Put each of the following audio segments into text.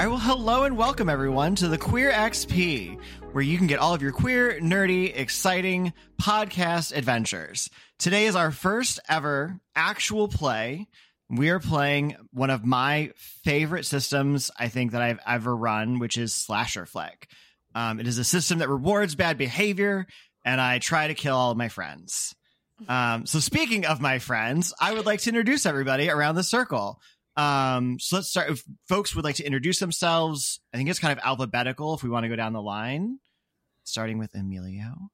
All right, well, hello and welcome everyone to the Queer XP, where you can get all of your queer, nerdy, exciting podcast adventures. Today is our first ever actual play. We are playing one of my favorite systems I think that I've ever run, which is Slasher Flick. Um, it is a system that rewards bad behavior, and I try to kill all of my friends. Um, so, speaking of my friends, I would like to introduce everybody around the circle. Um, so let's start. If folks would like to introduce themselves, I think it's kind of alphabetical if we want to go down the line, starting with Emilio.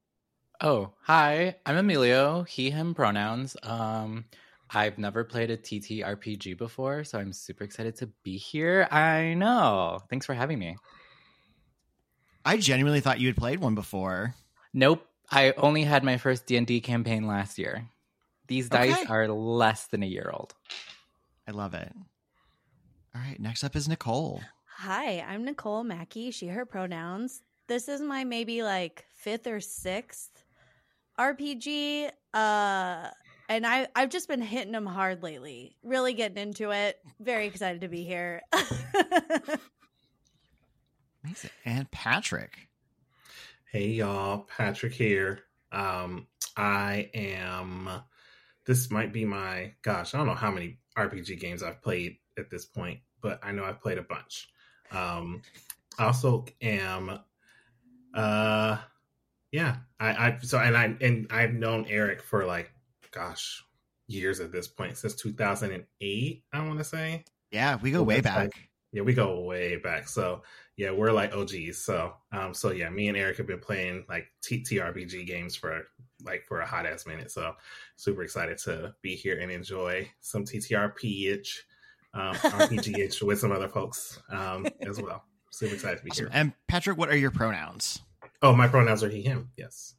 Oh, hi. I'm Emilio. He, him pronouns. Um, I've never played a TTRPG before, so I'm super excited to be here. I know. Thanks for having me. I genuinely thought you had played one before. Nope. I only had my first D&D campaign last year. These dice Okay. are less than a year old. I love it. All right, next up is Nicole. Hi, I'm Nicole Mackey, she, her pronouns. This is my maybe like fifth or sixth RPG. Uh, and I, I've just been hitting them hard lately. Really getting into it. Very excited to be here. Amazing. And Patrick. Hey y'all, Patrick here. Um, I am. This might be my gosh. I don't know how many RPG games I've played at this point, but I know I've played a bunch. Um, I also am. Uh, yeah. I, I so and I and I've known Eric for like, gosh, years at this point since 2008. I want to say. Yeah, we go Well, way back. like- Yeah, we go way back. So yeah, we're like OGs. So um, so yeah, me and Eric have been playing like TTRPG games for like for a hot ass minute. So super excited to be here and enjoy some TTRPH, um, RPGH with some other folks um, as well. Super excited to be Awesome. here. And Patrick, what are your pronouns? Oh, my pronouns are he, him. Yes.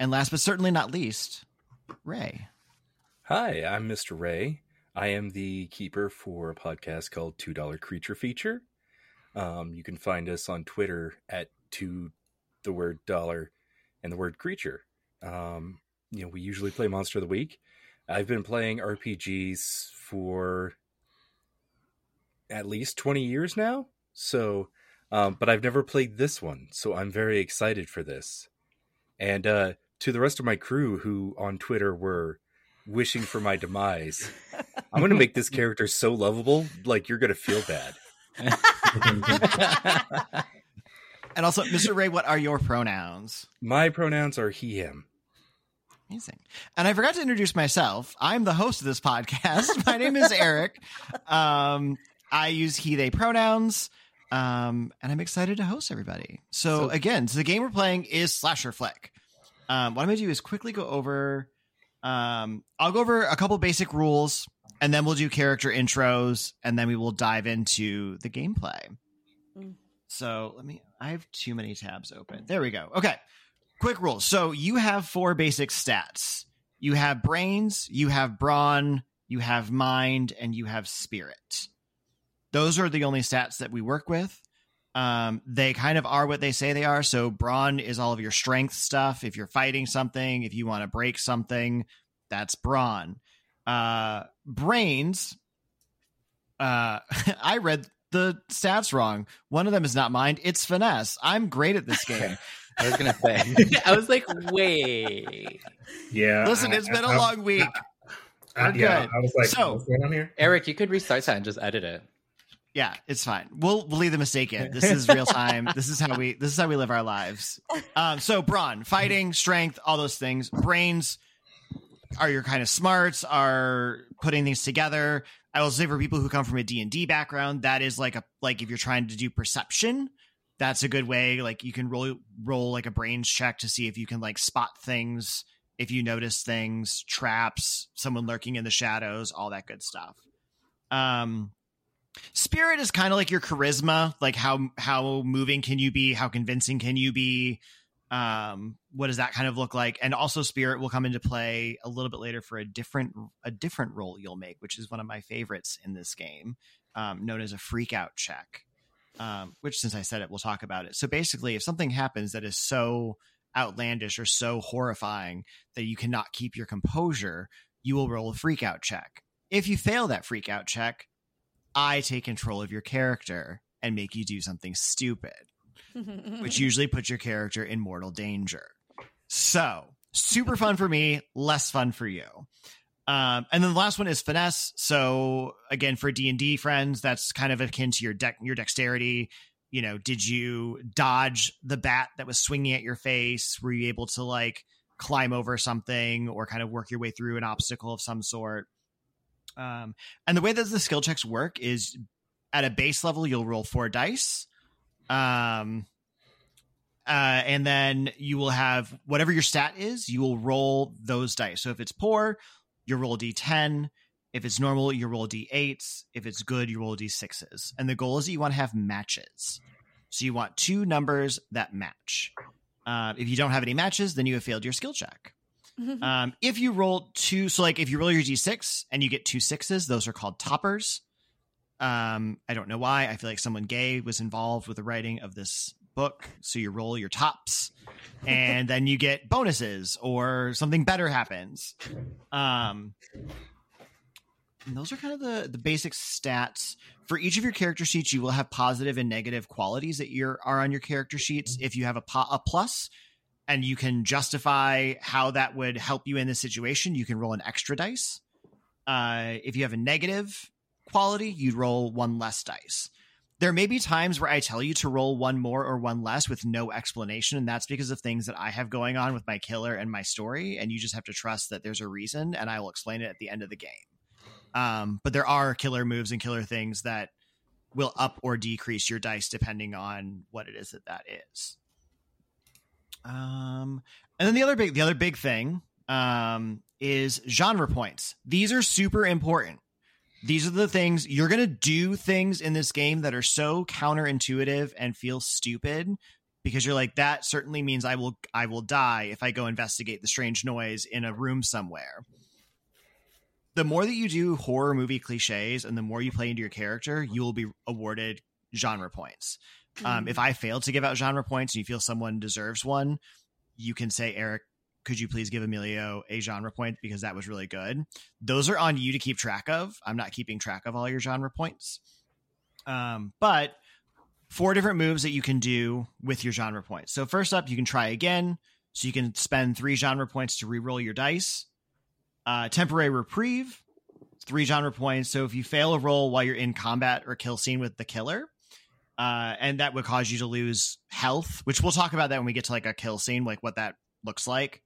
And last but certainly not least, Ray. Hi, I'm Mr. Ray. I am the keeper for a podcast called Two Dollar Creature Feature. Um, you can find us on Twitter at two, the word dollar, and the word creature. Um, you know, we usually play Monster of the Week. I've been playing RPGs for at least twenty years now. So, um, but I've never played this one, so I'm very excited for this. And uh, to the rest of my crew who on Twitter were wishing for my demise. I'm going to make this character so lovable, like you're going to feel bad. And also, Mr. Ray, what are your pronouns? My pronouns are he, him. Amazing. And I forgot to introduce myself. I'm the host of this podcast. My name is Eric. Um, I use he, they pronouns. Um, and I'm excited to host everybody. So, So- again, so the game we're playing is Slasher Flick. Um, what I'm going to do is quickly go over, um, I'll go over a couple basic rules and then we'll do character intros and then we will dive into the gameplay. Mm. So let me, I have too many tabs open. There we go. Okay quick rules. So you have four basic stats. You have brains, you have brawn, you have mind, and you have spirit. Those are the only stats that we work with. Um, they kind of are what they say they are. So brawn is all of your strength stuff. If you're fighting something, if you want to break something, that's brawn. Uh, brains. Uh, I read the stats wrong. One of them is not mine. It's finesse. I'm great at this game. I was gonna say. I was like, wait, Yeah. Listen, I- it's been a I- long week. I- We're yeah, good. I was like, So- what's going on here? Eric, you could restart that and just edit it. Yeah, it's fine. We'll we'll leave the mistake in. This is real time. this is how we this is how we live our lives. Um, so brawn, fighting, strength, all those things. Brains are your kind of smarts, are putting things together. I will say for people who come from a D and D background, that is like a like if you're trying to do perception, that's a good way. Like you can roll roll like a brains check to see if you can like spot things, if you notice things, traps, someone lurking in the shadows, all that good stuff. Um Spirit is kind of like your charisma, like how how moving can you be, how convincing can you be? Um, what does that kind of look like? And also, spirit will come into play a little bit later for a different a different role you'll make, which is one of my favorites in this game, um, known as a freak out check. Um, which, since I said it, we'll talk about it. So basically, if something happens that is so outlandish or so horrifying that you cannot keep your composure, you will roll a freak out check. If you fail that freak out check, I take control of your character and make you do something stupid, which usually puts your character in mortal danger. So, super fun for me, less fun for you. Um, and then the last one is finesse. So again, for D and D friends, that's kind of akin to your deck, your dexterity. You know, did you dodge the bat that was swinging at your face? Were you able to like climb over something or kind of work your way through an obstacle of some sort? Um, and the way that the skill checks work is at a base level, you'll roll four dice. Um, uh, and then you will have whatever your stat is, you will roll those dice. So if it's poor, you roll a d10. If it's normal, you roll d8s. If it's good, you roll d6s. And the goal is that you want to have matches. So you want two numbers that match. Uh, if you don't have any matches, then you have failed your skill check. Um, if you roll two, so like if you roll your d6 and you get two sixes, those are called toppers. Um, I don't know why. I feel like someone gay was involved with the writing of this book. So you roll your tops and then you get bonuses or something better happens. Um, and those are kind of the, the basic stats. For each of your character sheets, you will have positive and negative qualities that you're, are on your character sheets. If you have a, po- a plus and you can justify how that would help you in this situation, you can roll an extra dice. Uh, if you have a negative quality, you'd roll one less dice there may be times where I tell you to roll one more or one less with no explanation, and that's because of things that I have going on with my killer and my story, and you just have to trust that there's a reason, and I will explain it at the end of the game. Um, but there are killer moves and killer things that will up or decrease your dice depending on what it is that that is. Um, and then the other big, the other big thing um, is genre points. These are super important these are the things you're going to do things in this game that are so counterintuitive and feel stupid because you're like that certainly means I will I will die if I go investigate the strange noise in a room somewhere. The more that you do horror movie cliches and the more you play into your character, you will be awarded genre points. Mm. Um, if I fail to give out genre points and you feel someone deserves one, you can say, Eric, could you please give Emilio a genre point because that was really good. Those are on you to keep track of. I'm not keeping track of all your genre points. Um, but four different moves that you can do with your genre points. So first up, you can try again. So you can spend three genre points to re-roll your dice. Uh, temporary reprieve, three genre points. So if you fail a roll while you're in combat or kill scene with the killer, uh, and that would cause you to lose health, which we'll talk about that when we get to like a kill scene, like what that looks like.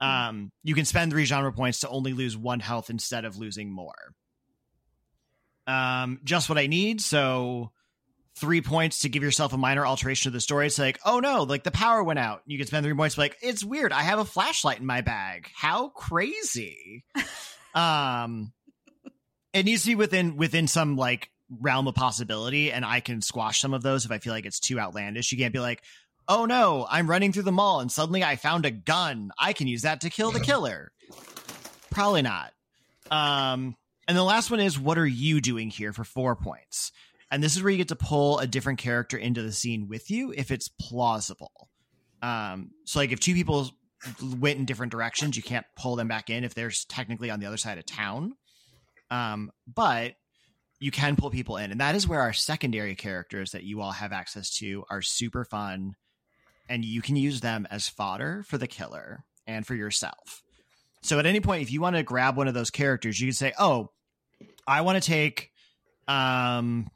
Um, you can spend three genre points to only lose one health instead of losing more. Um, just what I need. So three points to give yourself a minor alteration of the story. It's like, oh no, like the power went out. You can spend three points. Like it's weird. I have a flashlight in my bag. How crazy. um, it needs to be within within some like realm of possibility, and I can squash some of those if I feel like it's too outlandish. You can't be like, oh no, I'm running through the mall and suddenly I found a gun. I can use that to kill the killer. Probably not. Um, and the last one is what are you doing here for four points? And this is where you get to pull a different character into the scene with you if it's plausible. Um, so like if two people went in different directions, you can't pull them back in if they're technically on the other side of town. Um, but you can pull people in, and that is where our secondary characters that you all have access to are super fun and you can use them as fodder for the killer and for yourself. So at any point, if you want to grab one of those characters, you can say, "Oh, I want to take um,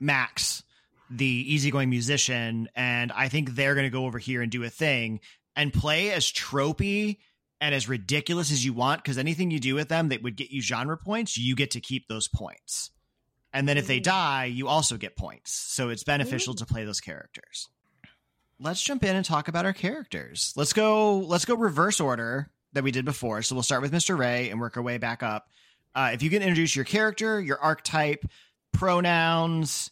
Max, the easygoing musician, and I think they're going to go over here and do a thing and play as tropey and as ridiculous as you want. Because anything you do with them that would get you genre points, you get to keep those points. And then if they die, you also get points. So it's beneficial to play those characters let's jump in and talk about our characters. Let's go. Let's go reverse order that we did before. So we'll start with Mr. Ray and work our way back up. Uh, if you can introduce your character, your archetype, pronouns,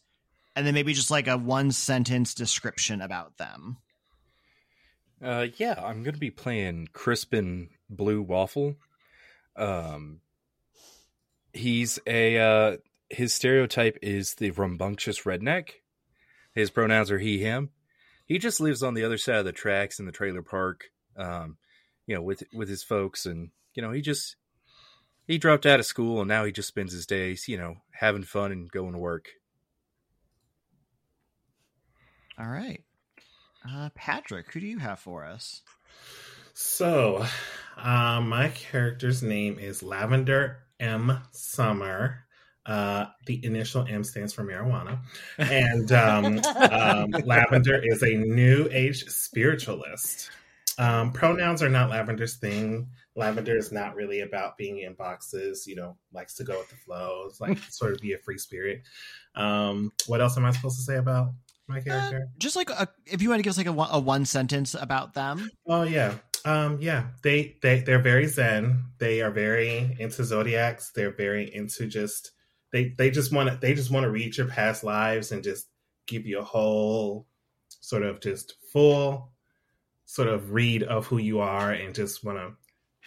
and then maybe just like a one sentence description about them. Uh, yeah, I'm going to be playing Crispin Blue Waffle. Um, he's a uh, his stereotype is the rambunctious redneck. His pronouns are he him he just lives on the other side of the tracks in the trailer park, um, you know, with with his folks, and you know, he just he dropped out of school and now he just spends his days, you know, having fun and going to work. All right. Uh, Patrick, who do you have for us? So, um, my character's name is Lavender M. Summer. Uh, the initial M stands for marijuana. And um, um, Lavender is a new age spiritualist. Um, pronouns are not Lavender's thing. Lavender is not really about being in boxes, you know, likes to go with the flow. It's like sort of be a free spirit. Um, what else am I supposed to say about my character? Uh, just like a, if you want to give us like a one, a one sentence about them. Oh yeah. Um yeah, they they they're very zen. They are very into zodiacs. They're very into just they they just want to they just want to read your past lives and just give you a whole sort of just full sort of read of who you are and just want to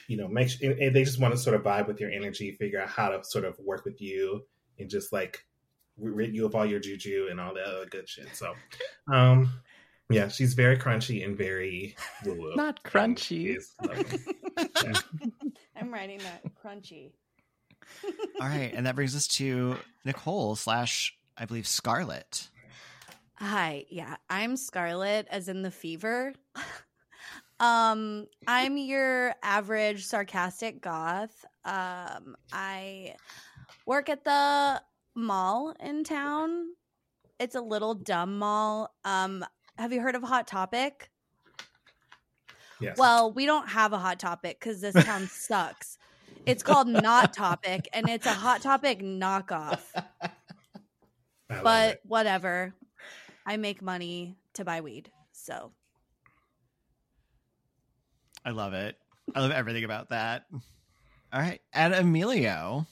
you know make sure, and they just want to sort of vibe with your energy, figure out how to sort of work with you and just like rid you of all your juju and all the other good shit. So, um, yeah, she's very crunchy and very woo-woo. Not crunchy. Yeah. I'm writing that crunchy. All right, and that brings us to Nicole slash I believe Scarlett. Hi, yeah, I'm Scarlett, as in the fever. um, I'm your average sarcastic goth. Um, I work at the mall in town. It's a little dumb mall. Um, have you heard of Hot Topic? Yes. Well, we don't have a hot topic because this town sucks. It's called Not Topic, and it's a Hot Topic knockoff. But it. whatever. I make money to buy weed. So I love it. I love everything about that. All right, and Emilio.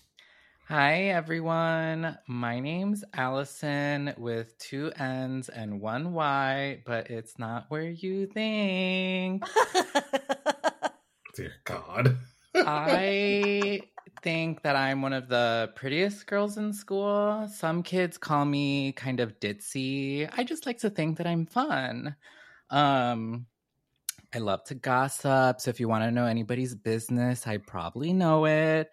Hi, everyone. My name's Alisynn with two N's and one Y, but it's not where you think. dear God. I think that I'm one of the prettiest girls in school. Some kids call me kind of ditzy. I just like to think that I'm fun. Um, I love to gossip. So if you want to know anybody's business, I probably know it.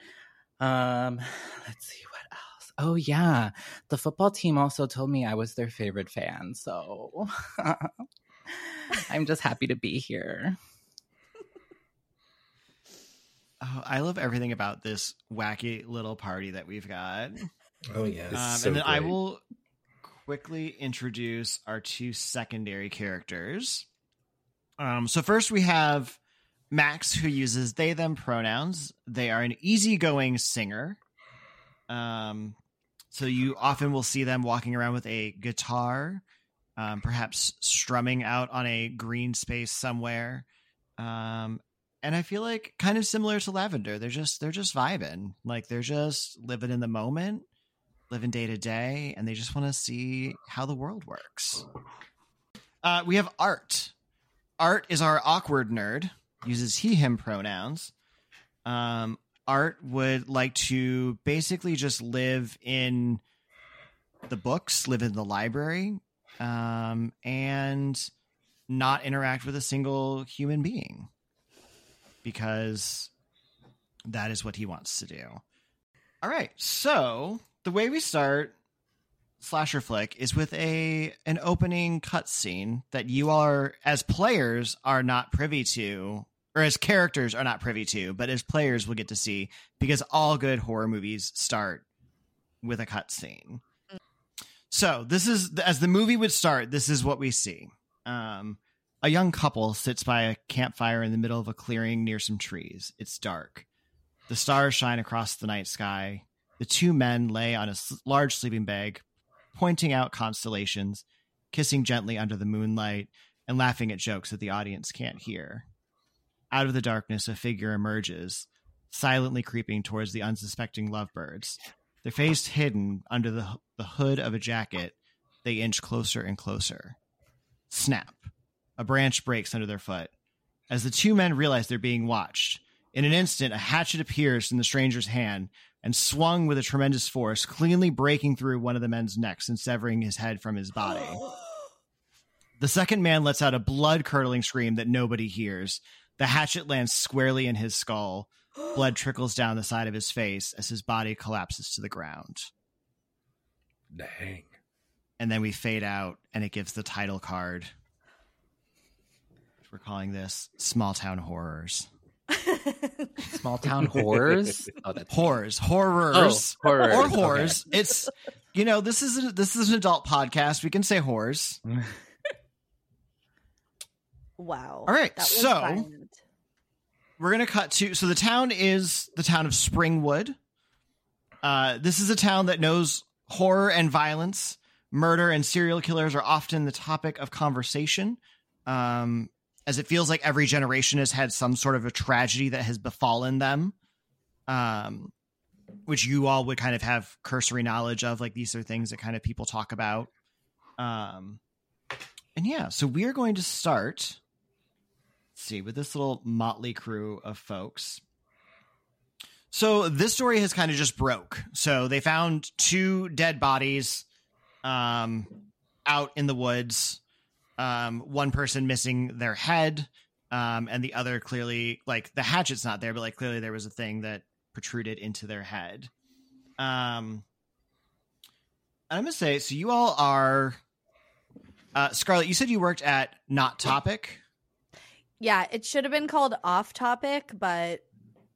Um, let's see what else. Oh yeah, the football team also told me I was their favorite fan. So I'm just happy to be here. Oh, I love everything about this wacky little party that we've got. Oh yeah. Um, so and then I will quickly introduce our two secondary characters. Um, so first we have Max, who uses they them pronouns. They are an easygoing singer. Um, so you often will see them walking around with a guitar, um, perhaps strumming out on a green space somewhere. Um, and I feel like kind of similar to Lavender. They're just they're just vibing, like they're just living in the moment living day to day and they just want to see how the world works. Uh, we have Art. Art is our awkward nerd, uses he, him pronouns. Um, Art would like to basically just live in the books, live in the library, um, and not interact with a single human being because that is what he wants to do. All right, so the way we start slasher flick is with a an opening cutscene that you are as players are not privy to or as characters are not privy to but as players will get to see because all good horror movies start with a cutscene. So this is as the movie would start this is what we see. Um a young couple sits by a campfire in the middle of a clearing near some trees it's dark the stars shine across the night sky the two men lay on a large sleeping bag, pointing out constellations, kissing gently under the moonlight, and laughing at jokes that the audience can't hear. Out of the darkness, a figure emerges, silently creeping towards the unsuspecting lovebirds. Their face hidden under the, the hood of a jacket, they inch closer and closer. Snap. A branch breaks under their foot. As the two men realize they're being watched, in an instant, a hatchet appears in the stranger's hand and swung with a tremendous force, cleanly breaking through one of the men's necks and severing his head from his body. The second man lets out a blood curdling scream that nobody hears. The hatchet lands squarely in his skull. blood trickles down the side of his face as his body collapses to the ground. Dang. And then we fade out, and it gives the title card. We're calling this Small Town Horrors. Small town horrors. Oh, that's Horrors, horrors, Oh, horrors. or Okay. horrors. It's you know this is a, this is an adult podcast. We can say horrors. wow. All right, That was so- violent. we're gonna cut to so the town is the town of springwood uh, this is a town that knows horror and violence murder and serial killers are often the topic of conversation um, as it feels like every generation has had some sort of a tragedy that has befallen them um, which you all would kind of have cursory knowledge of like these are things that kind of people talk about. Um, and yeah so we're going to start see with this little motley crew of folks. So this story has kind of just broke. So they found two dead bodies um out in the woods um one person missing their head um and the other clearly like the hatchet's not there but like clearly there was a thing that protruded into their head um and i'm gonna say so you all are uh scarlett you said you worked at not topic Yeah, it should have been called off topic, but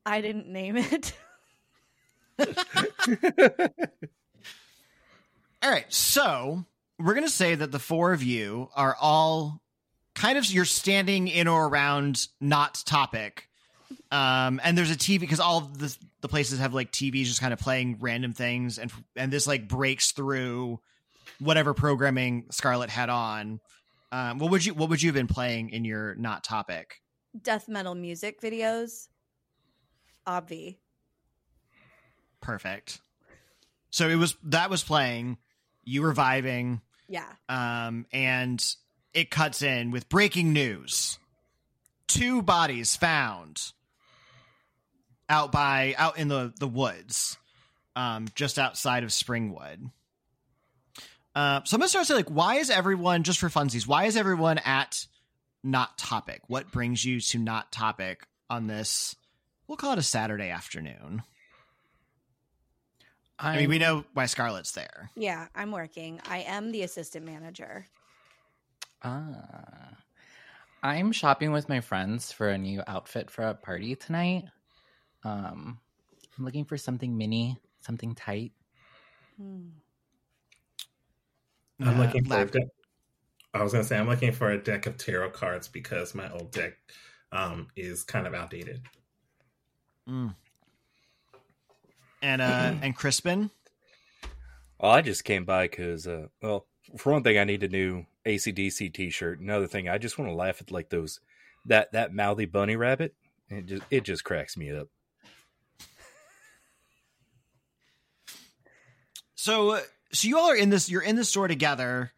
I didn't name it. All right, so we're gonna say that the four of you are all kind of you're standing in or around not topic, um, and there's a TV because all the the places have like TVs just kind of playing random things, and and this like breaks through whatever programming Scarlett had on. Um, what would you what would you have been playing in your not topic? Death metal music videos. Obvi. Perfect. So it was that was playing. You were vibing. Yeah. um, and it cuts in with breaking news: two bodies found out by out in the the woods, um, just outside of Springwood. Uh, so I'm gonna start saying, like, why is everyone just for funsies? Why is everyone at not topic? What brings you to not topic on this? We'll call it a Saturday afternoon. I mean, we know why Scarlett's there. Yeah, I'm working. I am the assistant manager. Ah. I'm shopping with my friends for a new outfit for a party tonight. Um, I'm looking for something mini, something tight. Hmm. I'm Uh, looking for a lap- deck. I was gonna say I'm looking for a deck of tarot cards because my old deck um, is kind of outdated. Mm. And uh and Crispin. Well, I just came by because, uh, well, for one thing, I need a new ACDC T-shirt. Another thing, I just want to laugh at like those that that mouthy bunny rabbit. It just it just cracks me up. So uh, so you all are in this you're in this store together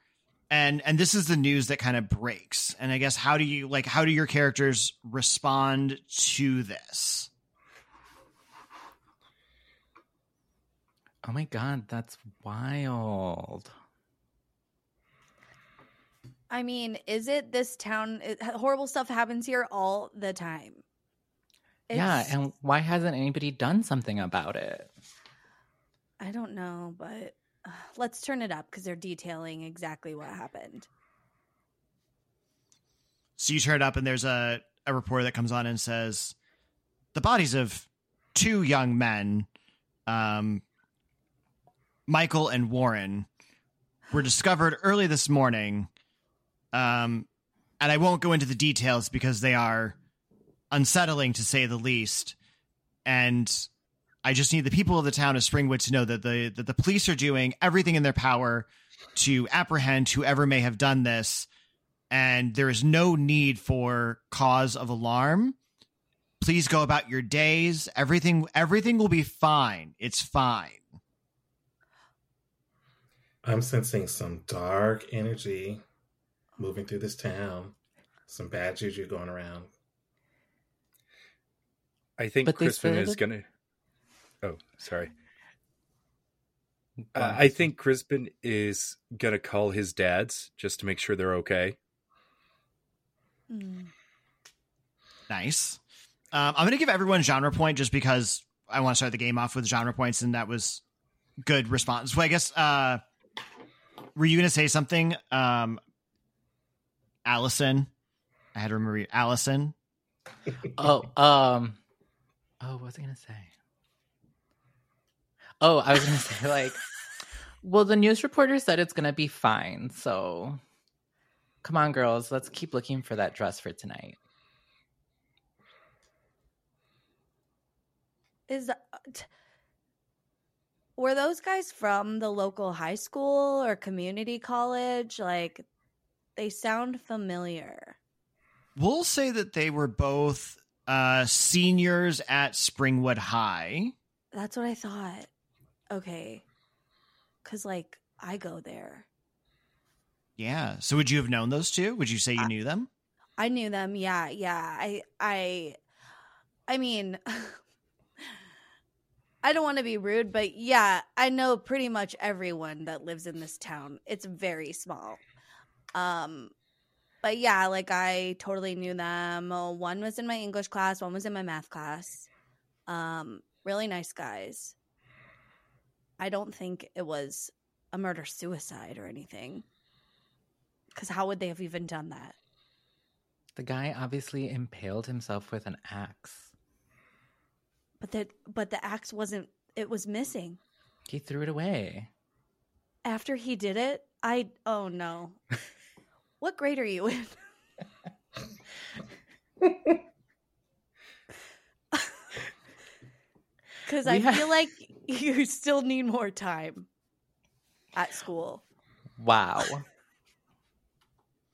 and and this is the news that kind of breaks. And I guess how do you like how do your characters respond to this? Oh my god, that's wild. I mean, is it this town? It, horrible stuff happens here all the time. yeah, and why hasn't anybody done something about it? I don't know, but uh, let's turn it up because they're detailing exactly what happened. So you turn it up and there's a a reporter that comes on and says the bodies of two young men um Michael and Warren were discovered early this morning. Um, and I won't go into the details because they are unsettling to say the least. And I just need the people of the town of Springwood to know that the that the police are doing everything in their power to apprehend whoever may have done this. And there is no need for cause of alarm. Please go about your days. Everything everything will be fine. It's fine. I'm sensing some dark energy moving through this town. Some bad juju going around. I think But Crispin said- is gonna. Oh, sorry. Uh. I think Crispin is gonna call his dads just to make sure they're okay. Mm. Nice. Um, I'm going to give everyone genre point just because I want to start the game off with genre points, and that was good response. So I guess uh, were you going to say something, um, Alisynn? I had to remember Alisynn. Oh, um, oh, what was I gonna say? Oh, I was gonna say like, well, the news reporter said it's gonna be fine. So, come on, girls, let's keep looking for that dress for tonight. Is uh, t- were those guys from the local high school or community college? Like, they sound familiar. We'll say that they were both uh, seniors at Springwood High. That's what I thought. Okay, because like I go there. Yeah. So would you have known those two? Would you say you I- knew them? I knew them. Yeah, yeah. I, I, I mean, I don't want to be rude, but yeah, I know pretty much everyone that lives in this town. It's very small. Um, but yeah, like I totally knew them. Uh, One was in my English class. One was in my math class. Um, really nice guys. I don't think it was a murder suicide or anything. Because how would they have even done that? The guy obviously impaled himself with an axe. But the but the axe wasn't it was missing. He threw it away. After he did it, I oh no. what grade are you in? Cuz I feel like you still need more time at school. Wow.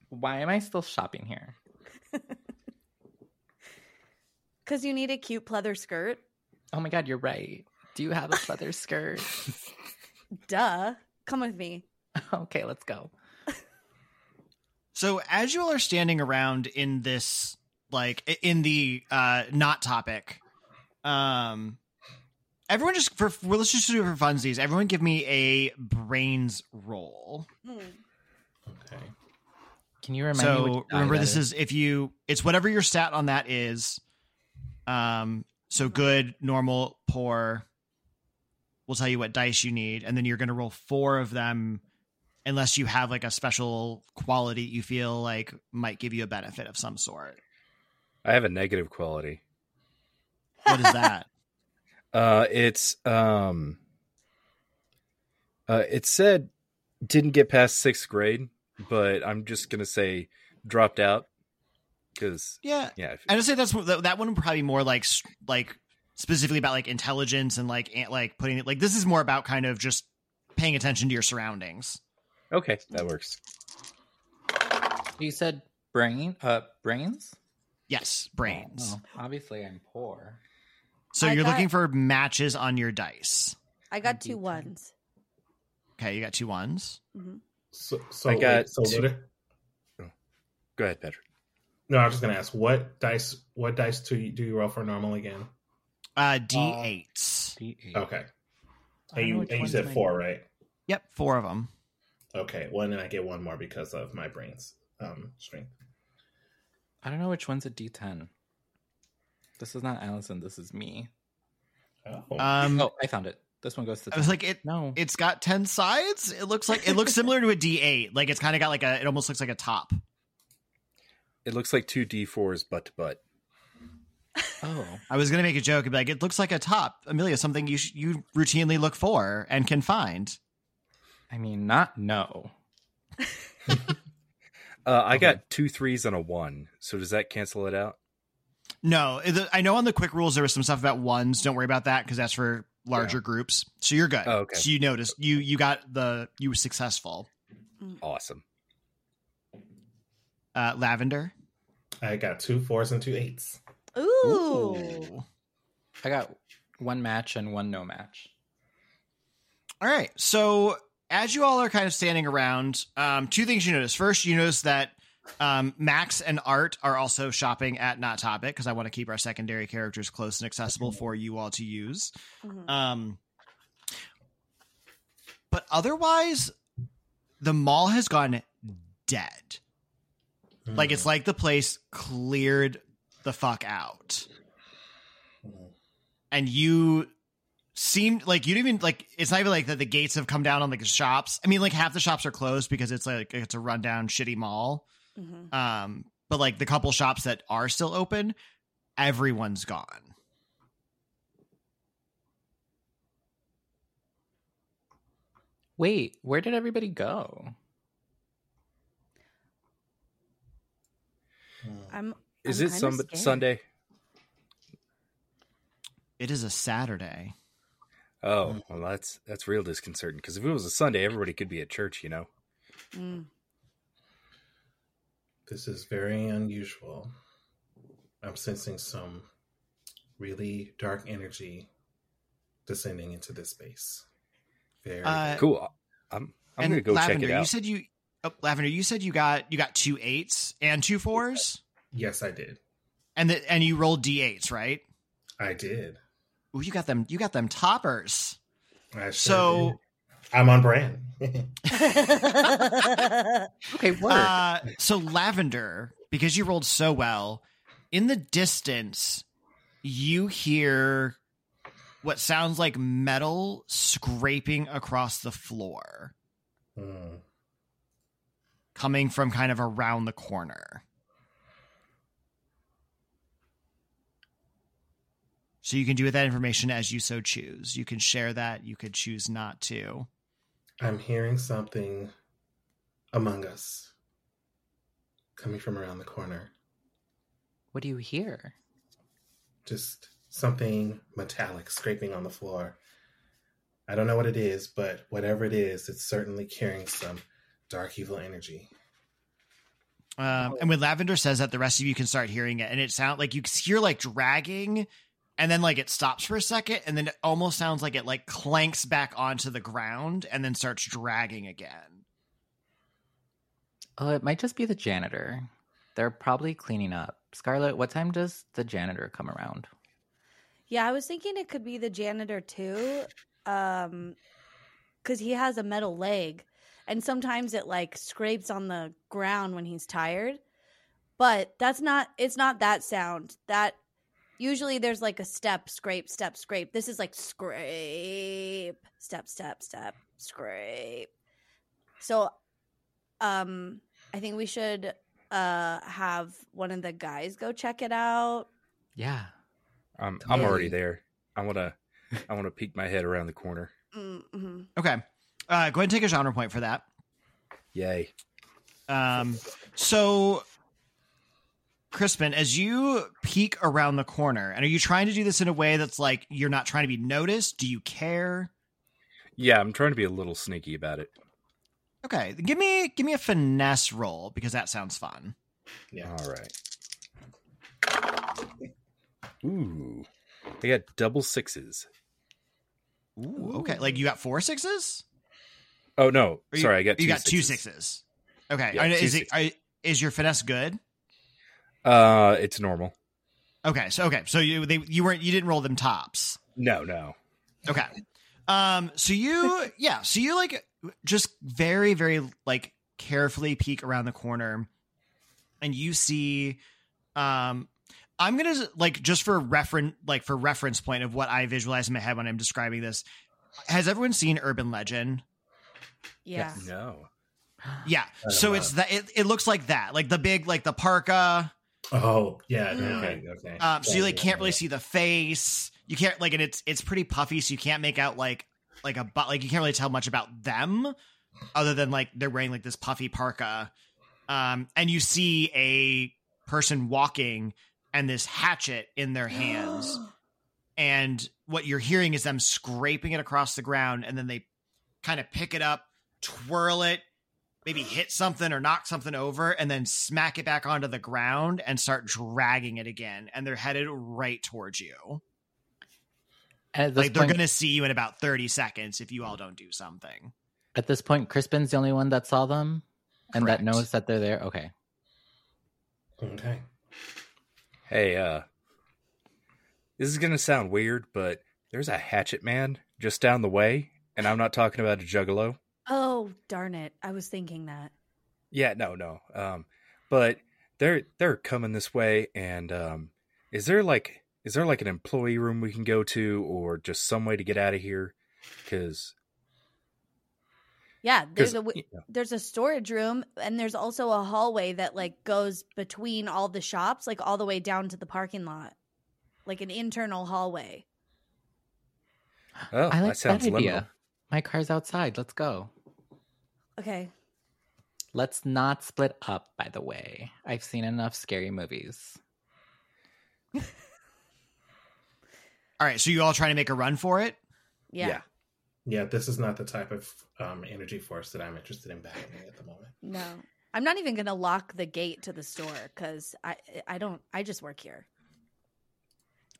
Why am I still shopping here? Cuz you need a cute pleather skirt. Oh my god, you're right. Do you have a leather skirt? Duh. Come with me. okay, let's go. So as you all are standing around in this, like in the uh not topic, um, everyone just for well, let's just do it for funsies. Everyone, give me a brains roll. Okay. Can you remind me? so remember, that this is if you it's whatever your stat on that is. Um, so good, normal, poor. We'll tell you what dice you need, and then you're going to roll four of them, unless you have like a special quality you feel like might give you a benefit of some sort. I have a negative quality. What is that? Uh, it's um, uh, it said didn't get past sixth grade, but I'm just gonna say dropped out because yeah, yeah, if- I would say that's that that one probably more like like specifically about like intelligence and like an- like putting it like this is more about kind of just paying attention to your surroundings. okay, that works. You said brain, uh, brains. Yes, brains. Oh, obviously, I'm poor. So I you're got- looking for matches on your dice. I got two ones. Okay, you got two ones. hmm So, so I got wait, so two- Go ahead, Patrick. No, I was just gonna ask what dice. What dice do you, do you roll for normal again? Uh D8s. D8. Okay, and you and you said my- four, right? Yep, four of them. Okay, well, and then I get one more because of my brain's um, strength. I don't know which one's a D10. This is not Alisynn. This is me. Oh, Um oh, I found it. This one goes to. The I was 10. like it no. it's got 10 sides. It looks like it looks similar to a D8. Like it's kind of got like a it almost looks like a top. It looks like two D4s butt to butt. oh, I was going to make a joke and be like it looks like a top. Emilio, something you sh- you routinely look for and can find. I mean, not no. Uh, I Okay. got two threes and a one. So does that cancel it out? No, it- I know on the quick rules there was some stuff about ones. Don't worry about that because that's for larger groups. So you're good. Oh, okay. So you noticed you you got the you were successful. Awesome. Uh, Lavender. I got two fours and two eights. Ooh. I got one match and one no match. All right. So as you all are kind of standing around, um, two things you notice. First, you notice that um, Max and Art are also shopping at Not Topic because I want to keep our secondary characters close and accessible for you all to use. Mhm. Um, but otherwise, the mall has gone dead. Like Hmm. it's like the place cleared the fuck out. and you seemed like you didn't even like it's not even like that the gates have come down on like the shops. I mean, like half the shops are closed because it's like it's a rundown shitty mall. Mhm. Um, but like the couple shops that are still open, everyone's gone. Wait, where did everybody go? I'm. Is I'm it some scared. Sunday? It is a Saturday. Oh, well, that's that's real disconcerting. Because if it was a Sunday, everybody could be at church, you know. Mm. This is very unusual. I'm sensing some really dark energy descending into this space. Very Uh, Cool. I'm I'm and gonna go Lavender, check it out. you said you oh, Lavender, you said you got you got two eights and two fours, yes, I did. and the, and you rolled d8s, right? I did. Ooh, you got them. You got them toppers. I sure So- did. I'm on brand. Okay, work. Uh, so Lavender, because you rolled so well, in the distance, you hear what sounds like metal scraping across the floor, Hmm. Coming from kind of around the corner. So you can do with that information as you so choose. You can share that. You could choose not to. I'm hearing something among us coming from around the corner. what do you hear? Just something metallic scraping on the floor. I don't know what it is, but whatever it is, it's certainly carrying some dark evil energy. Um, and when Lavender says that, the rest of you can start hearing it, and it sounds like you hear like dragging, and then like it stops for a second, and then it almost sounds like it like clanks back onto the ground, and then starts dragging again. Oh, it might just be the janitor. They're probably cleaning up. Scarlett, what time does the janitor come around? Yeah, I was thinking it could be the janitor too, um, because he has a metal leg, and sometimes it like scrapes on the ground when he's tired. But that's not. It's not that sound. That usually there's like a step, scrape, step, scrape. This is like scrape, step, step, step, scrape. So, um, I think we should uh have one of the guys go check it out. Yeah. I'm I'm already there. I wanna I wanna peek my head around the corner. Mm-hmm. Okay, uh, go ahead and take a genre point for that. Yay! Um, so, Crispin, as you peek around the corner, and are you trying to do this in a way that's like you're not trying to be noticed? Do you care? Yeah, I'm trying to be a little sneaky about it. Okay, give me give me a finesse roll because that sounds fun. Yeah. All right. Ooh, they got double sixes. Ooh, okay. Like you got four sixes? Oh no, you- sorry, I got you got two sixes. sixes. Okay. Yeah, is it sixes. are, is your finesse good? Uh, it's normal. Okay. So okay. So you they you weren't you didn't roll them tops. No, no. Okay. Um. So you yeah. So you like just very very like carefully peek around the corner, and you see, um. I'm gonna like just for reference, like for reference point of what I visualize in my head when I'm describing this. Has everyone seen Urban Legend? Yeah. No. Yeah. So know. it's that. It, it looks like that, like the big, like the parka. Oh, yeah. Mm. Okay. Okay. Um, so you like can't really see the face. You can't like, and it's it's pretty puffy, so you can't make out like like a but like you can't really tell much about them, other than like they're wearing like this puffy parka. Um, and you see a person walking and this hatchet in their hands, and what you're hearing is them scraping it across the ground, and then they kind of pick it up, twirl it, maybe hit something or knock something over, and then smack it back onto the ground and start dragging it again. And they're headed right towards you. And at this Like they're going to see you in about 30 seconds if you all don't do something. at this point, Crispin's the only one that saw them and that knows that they're there. Okay. Okay. Hey, uh, this is gonna sound weird, but there's a hatchet man just down the way, and I'm not talking about a juggalo. Oh, darn it. I was thinking that. Yeah, no, no. Um, but they're they're coming this way, and um, is there like is there like an employee room we can go to, or just some way to get out of here? Because Yeah, there's a because w- there's a storage room and there's also a hallway that like goes between all the shops, like all the way down to the parking lot, like an internal hallway. oh, I like that sounds that liminal. idea. My car's outside. Let's go. Okay. Let's not split up, by the way. I've seen enough scary movies. All right, so you all trying to make a run for it? Yeah. Yeah. Yeah, this is not the type of um, energy force that I'm interested in battling at the moment. No. I'm not even going to lock the gate to the store cuz I I don't I just work here.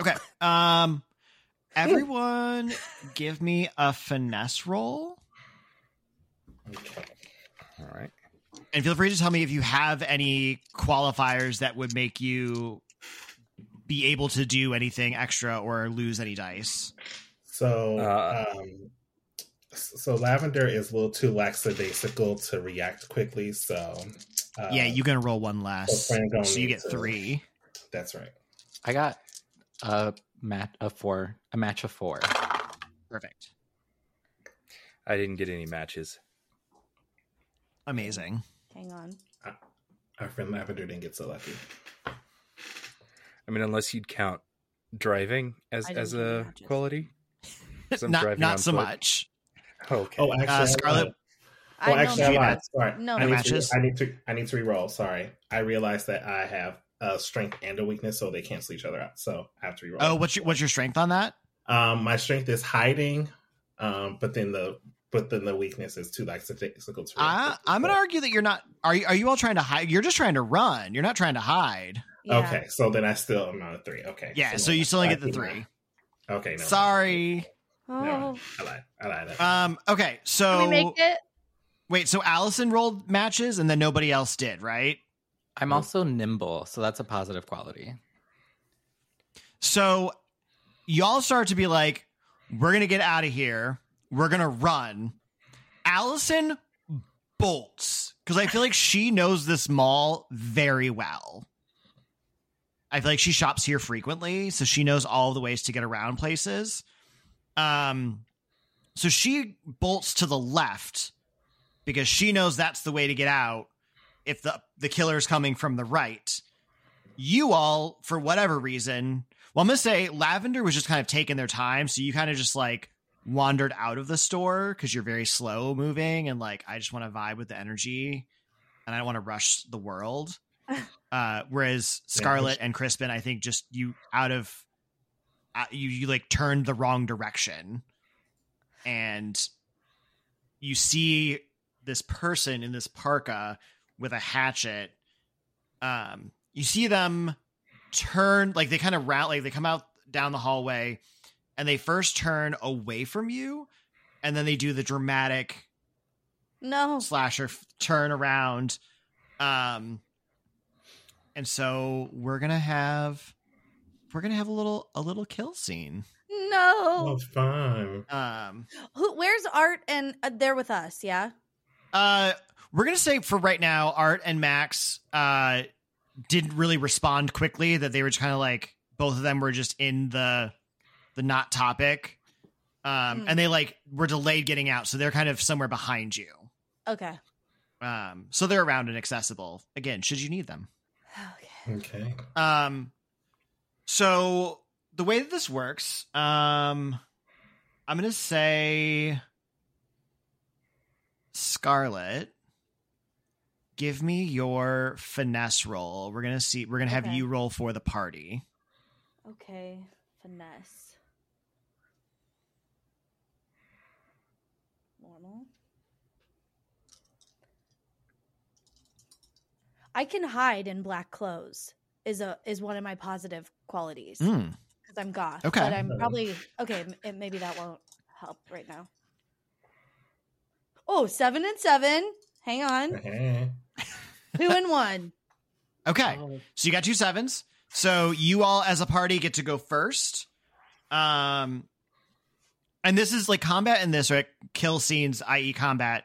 Okay. Um everyone give me a finesse roll. Okay. All right. And feel free to tell me if you have any qualifiers that would make you be able to do anything extra or lose any dice. So, Uh, um, so lavender is a little too lackadaisical to react quickly. So, uh, yeah, you're gonna roll one less, Fran gonna so you get to- three. That's right. I got a mat a four, a match of four. Perfect, I didn't get any matches. Amazing. Hang on. Our friend Lavender didn't get so lucky. I mean, unless you'd count driving as as a matches. quality. 'Cause I'm Not not so foot. much. Okay. Oh, actually, Uh, I Scarlett? lied. I Oh, know actually, I Gina. Sorry. No I need, matches? to, I need to. I need to re-roll. Sorry, I realized that I have a strength and a weakness, so they cancel each other out. So I have to re-roll. Oh, what's your what's your strength on that? Um, my strength is hiding, um, but then the but then the weakness is too lackadaisical to. I, react. I'm gonna argue that you're not. Are you, are you all trying to hide? You're just trying to run. You're not trying to hide. Yeah. Okay, so then I still am on a three. Okay. Yeah, so no, you still only get the think three. I- Okay. No. Sorry. Oh. No, I lied. I lied. Um. Okay. So Can we make it? wait. So Alisynn rolled matches, and then nobody else did, right? I'm also nimble, so that's a positive quality. So y'all start to be like, we're gonna get out of here. We're gonna run. Alisynn bolts because I feel like she knows this mall very well. I feel like she shops here frequently, so she knows all the ways to get around places. Um, so she bolts to the left because she knows that's the way to get out if the the killer's coming from the right. You all, for whatever reason, well, I'm gonna say Lavender was just kind of taking their time, so you kind of just like wandered out of the store because you're very slow moving and like I just want to vibe with the energy and I don't want to rush the world. Uh, whereas Scarlett and Crispin, I think just you out of uh, you you like turned the wrong direction and you see this person in this parka with a hatchet um you see them turn like they kind of route like they come out down the hallway and they first turn away from you and then they do the dramatic No. slasher f- turn around um and so we're gonna have we're gonna have a little a little kill scene No. Oh, fine. um Who? Where's Art? And uh, they're with us. Yeah. uh we're gonna say for right now art and max uh didn't really respond quickly that they were just kind of like both of them were just in the the not topic um Hmm. and they like were delayed getting out so they're kind of somewhere behind you Okay. um so they're around and accessible again should you need them Okay. Okay. Um, so the way that this works, um, I'm gonna say Scarlett. Give me your finesse roll. We're gonna see. We're gonna have Okay. you roll for the party. Okay. Finesse. Normal. I can hide in black clothes. Is a is one of my positive qualities because Mm, I'm goth. Okay. but I'm probably okay. it- Maybe that won't help right now. Oh, seven and seven. Hang on, Uh-huh. two and one. Okay, so you got two sevens. So you all, as a party, get to go first. Um, and this is like combat in this right kill scenes, i.e., combat,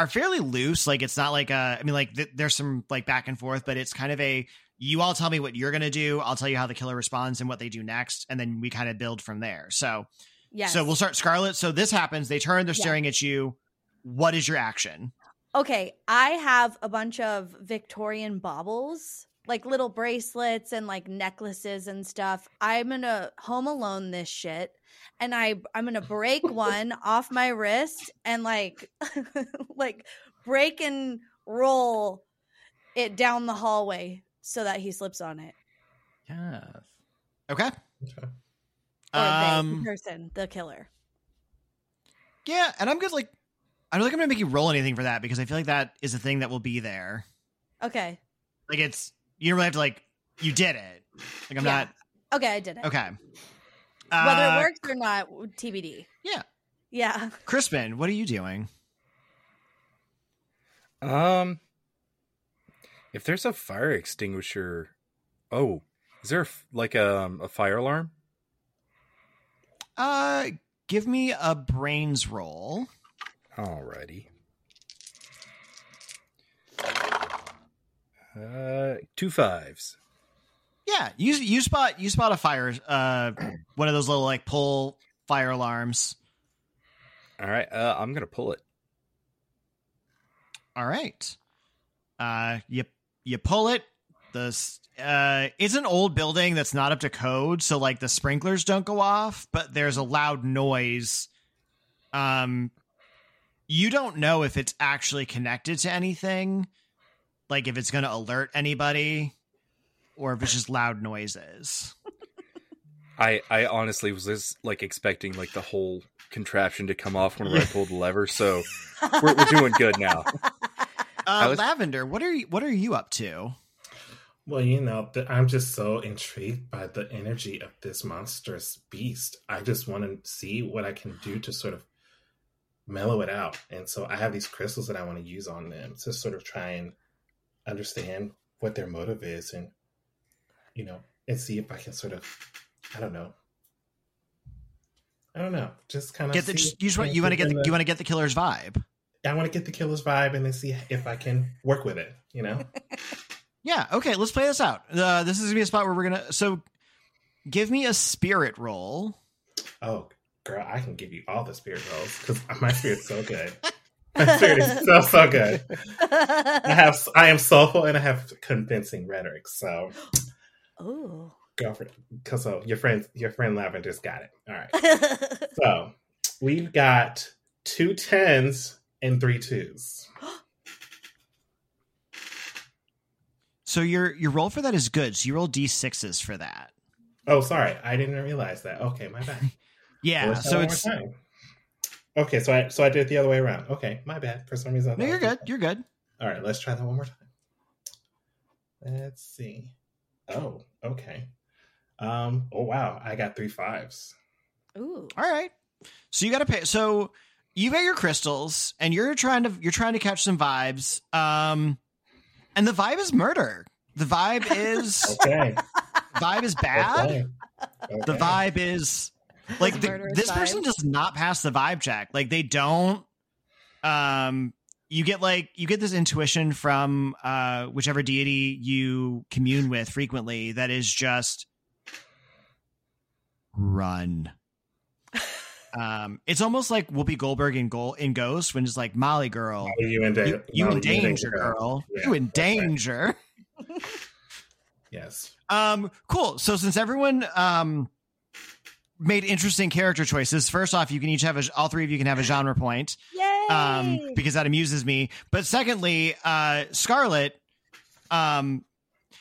are fairly loose. Like it's not like a. I mean, like th- there's some like back and forth, but it's kind of a you all tell me what you're gonna do. I'll tell you how the killer responds and what they do next, and then we kind of build from there. So, yeah. so we'll start Scarlett. So this happens. They turn. They're Yeah. staring at you. What is your action? Okay, I have a bunch of Victorian baubles, like little bracelets and like necklaces and stuff. I'm gonna home alone this shit, and I I'm gonna break one off my wrist and like like break and roll it down the hallway so that he slips on it. Yes. Okay. Okay. Or they, the Um. person, the killer. Yeah, and I'm good. Like, I don't think I'm gonna make you roll anything for that because I feel like that is a thing that will be there. Okay, Like, it's you don't really have to like. You did it. Like, I'm Yeah. not. okay, I did it. Okay. Whether Uh, it works or not, TBD. Yeah. Yeah. Crispin, what are you doing? Um, if there's a fire extinguisher, oh, is there a f- like a a fire alarm? Uh, give me a brains roll. Alrighty. Uh, two fives. Yeah, you you spot you spot a fire. Uh, one of those little like pull fire alarms. All right, uh, I'm gonna pull it. All right. Uh, you you pull it. The s- uh, it's an old building that's not up to code, so like the sprinklers don't go off, but there's a loud noise. Um, you don't know if it's actually connected to anything, like if it's going to alert anybody, or if it's just loud noises. I I honestly was just like expecting like the whole contraption to come off whenever I pulled the lever, so we're, we're doing good now. Uh, was- Lavender, what are you, what are you up to? Well, you know, I'm just so intrigued by the energy of this monstrous beast. I just want to see what I can do to sort of mellow it out. And so I have these crystals that I want to use on them to sort of try and understand what their motive is and, you know, and see if I can sort of, I don't know. I don't know. Just kind of Get the just, you want you want to get the, you want to get the killer's vibe. I want to get the killer's vibe and then see if I can work with it. You know. Yeah. Okay. Let's play this out. Uh, this is gonna be a spot where we're gonna. So, give me a spirit roll. Oh, girl, I can give you all the spirit rolls because my spirit's so good. My spirit is so so good. I have I am soulful and I have convincing rhetoric. So, Ooh. girlfriend, because so your friend your friend Lavender's got it. All right. So we've got two tens and three twos. So your your roll for that is good. So you roll d sixes for that. Oh, sorry, I didn't realize that. Okay, my bad. Yeah. So it's okay. So I so I did it the other way around. Okay, my bad. For some reason, I no. You're good. that. You're good. All right, let's try that one more time. Let's see. Oh, okay. Um. Oh wow, I got three fives. Ooh. All right. So you got to pay. So you got your crystals, and you're trying to you're trying to catch some vibes. Um, and the vibe is murder. The vibe is Okay. vibe is bad. Okay. The vibe is like the, Murderous this person does not pass the vibe check. Like they don't. Um, you get like you get this intuition from uh whichever deity you commune with frequently that is just run. Um, it's almost like Whoopi Goldberg in Go- in Ghost when it's like Molly girl, Are you in, da- you, you Molly, in danger, girl, Yeah, you in that's right. danger. Yes. Um, cool. So since everyone um made interesting character choices, first off, you can each have a all three of you can have a genre point. Yay! Um, because that amuses me. But secondly, uh Scarlett, um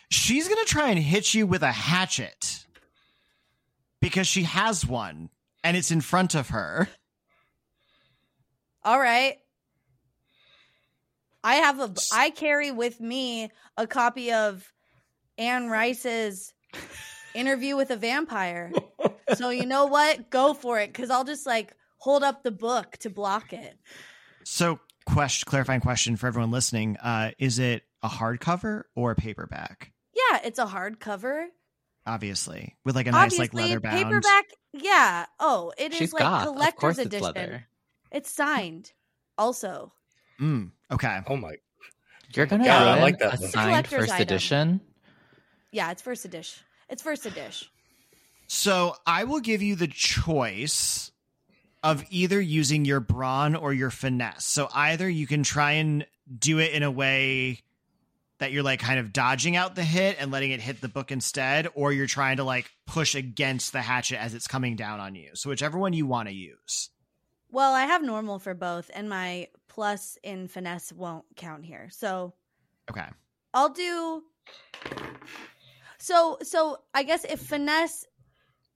she's gonna try and hit you with a hatchet because she has one and it's in front of her. All right. I have a I carry with me a copy of Anne Rice's interview with a vampire. so you know what? Go for it cuz I'll just like hold up the book to block it. So question clarifying question for everyone listening. Uh is it a hardcover or a paperback? Yeah, it's a hardcover. Obviously. With like a nice like leather bound. paperback. Yeah. Oh, it is She's like goth. Collector's course, it's edition. leather. It's signed. Also, Mm, okay. Oh my! You're gonna God, I like that a signed first item. edition. yeah, it's first edition. It's first a dish. So I will give you the choice of either using your brawn or your finesse. So either you can try and do it in a way that you're like kind of dodging out the hit and letting it hit the book instead, or you're trying to like push against the hatchet as it's coming down on you. So whichever one you want to use. Well, I have normal for both, and my plus in finesse won't count here. So Okay. I'll do. So so I guess if finesse,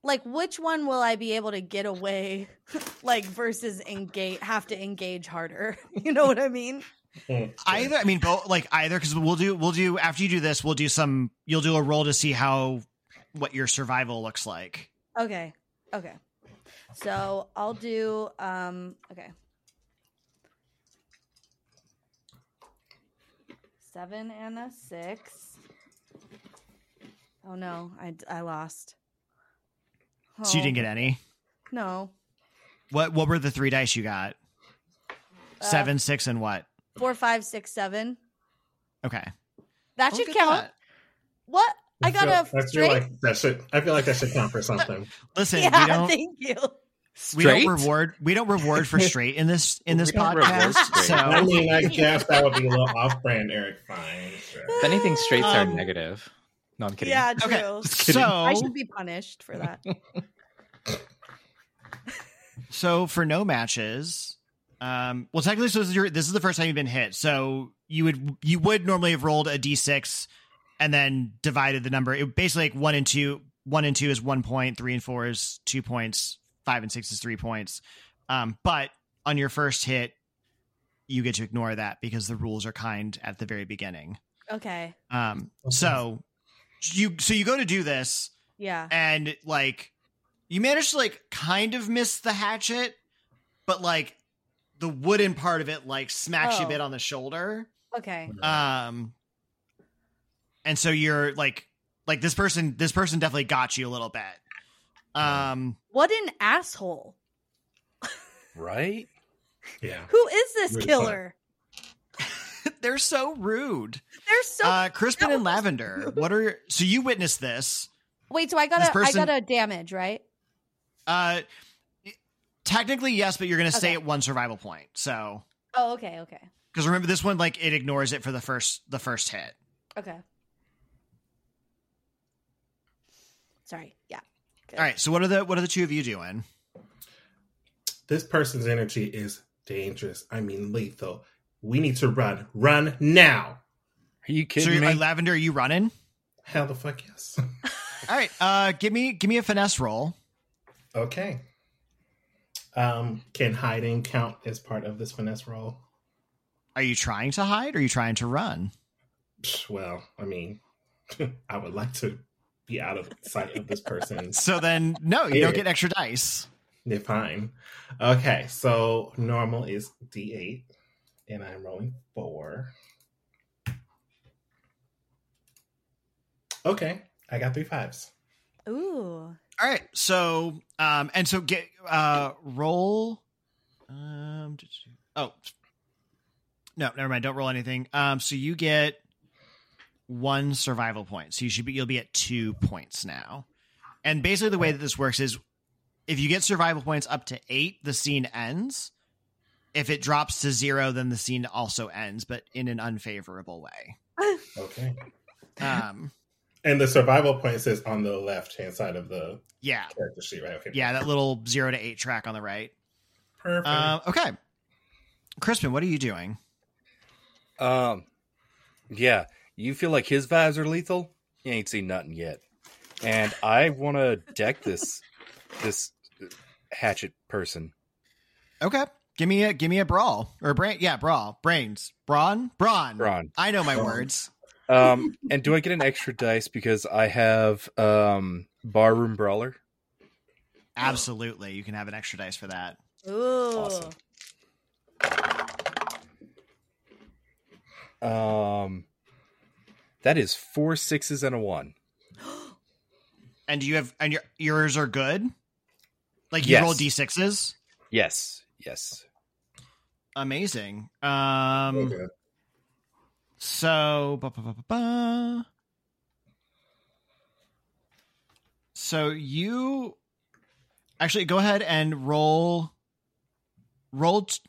like which one will I be able to get away, like versus engage have to engage harder? You know what I mean? Mm, Either I mean both like either because we'll do we'll do after you do this, we'll do some you'll do a roll to see how what your survival looks like. Okay. Okay. So I'll do um okay. Seven and a six. Oh no, I, I lost. So you Oh, didn't get any. no What what were the three dice you got? Uh, Seven, six, and what? four, five, six, seven. Okay. That Look should count. that. What? I got feel, a I feel straight. like that should. I feel like that should count for something. Listen, yeah, we don't thank you. we don't reward we don't reward for straight in this in this We podcast. So I mean, I guess that would be a little off-brand, Eric. Fine. Sure. If anything, straights are Um, negative. No, I'm kidding. Yeah, true. okay. kidding. I should be punished for that. so for no matches, um, well technically, so this is, your, this is the first time you've been hit. So you would you would normally have rolled a d6 and then divided the number. It basically like one and two. One and two is one point, three and four is two points. Five and six is three points. Um, but on your first hit, you get to ignore that because the rules are kind at the very beginning. Okay. Um, Okay. so you so you go to do this Yeah. and like you manage to like kind of miss the hatchet, but like the wooden part of it like smacks you a Oh. bit on the shoulder. Okay. Um, and so you're like like this person this person definitely got you a little bit. Um, What an asshole. Right? Yeah. Who is this Really killer? they're so rude. They're so uh, Crispin and Lavender, rude. what are you, so you witnessed this? Wait, so I got this a person- I got a damage, right? Uh, technically yes, but you're gonna stay Okay. at one survival point. So Oh, okay, okay. because remember this one like it ignores it for the first the first hit. Okay. Sorry. Yeah. Good. All right. So what are the what are the two of you doing? This person's energy is dangerous. I mean, lethal. We need to run. Run now. Are you kidding you're, uh, me? Lavender, are you running? Hell the fuck yes. All right. Uh, give me give me a finesse roll. okay. Um, can hiding count as part of this finesse roll? Are you trying to hide? or Are you trying to run? Well, I mean, I would like to be out of sight of this person. So then, no, you don't get extra dice. They're fine. Okay, so normal is D8, and I'm rolling four. Okay, I got three fives. Ooh. All right. So um, and so get uh roll. Um. Oh. No, never mind. Don't roll anything. Um. So you get one survival point. So you should be you'll be at two points now. And basically, the way that this works is, if you get survival points up to eight, the scene ends. If it drops to zero, then the scene also ends, but in an unfavorable way. Okay. Um. And the survival point says on the left hand side of the Yeah. character sheet, right? Okay. Yeah. That little zero to eight track on the right. Perfect. Um. Okay. Crispin, what are you doing? Um, yeah, you feel like his vibes are lethal? You ain't seen nothing yet. And I want to deck this this hatchet person. Okay. Give me a give me a brawl or brain. Yeah, brawl. Brains. Brawn. Brawn. brawn. I know my Brawn. words. Um, and do I get an extra dice because I have um barroom brawler? Absolutely. You can have an extra dice for that. Ooh. Awesome. Um, that is four sixes and a one. And do you have and your yours are good? Like you Yes. roll D sixes? Yes, yes. Amazing. Um Okay. so ba, ba, ba, ba, ba. So you actually go ahead and roll. Roll. T-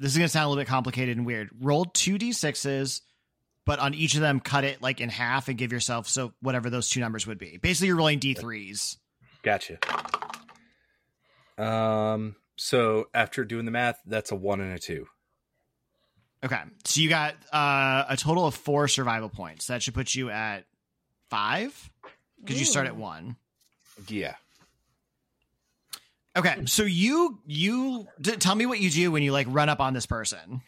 this is going to sound a little bit complicated and weird. Roll two d6s, but on each of them, cut it like in half and give yourself so whatever those two numbers would be. Basically, you're rolling d3s. Gotcha. Um. So after doing the math, that's a one and a two. Okay, so you got uh, a total of four survival points. That should put you at five because you start at one. Yeah. Okay, so you you d- tell me what you do when you like run up on this person.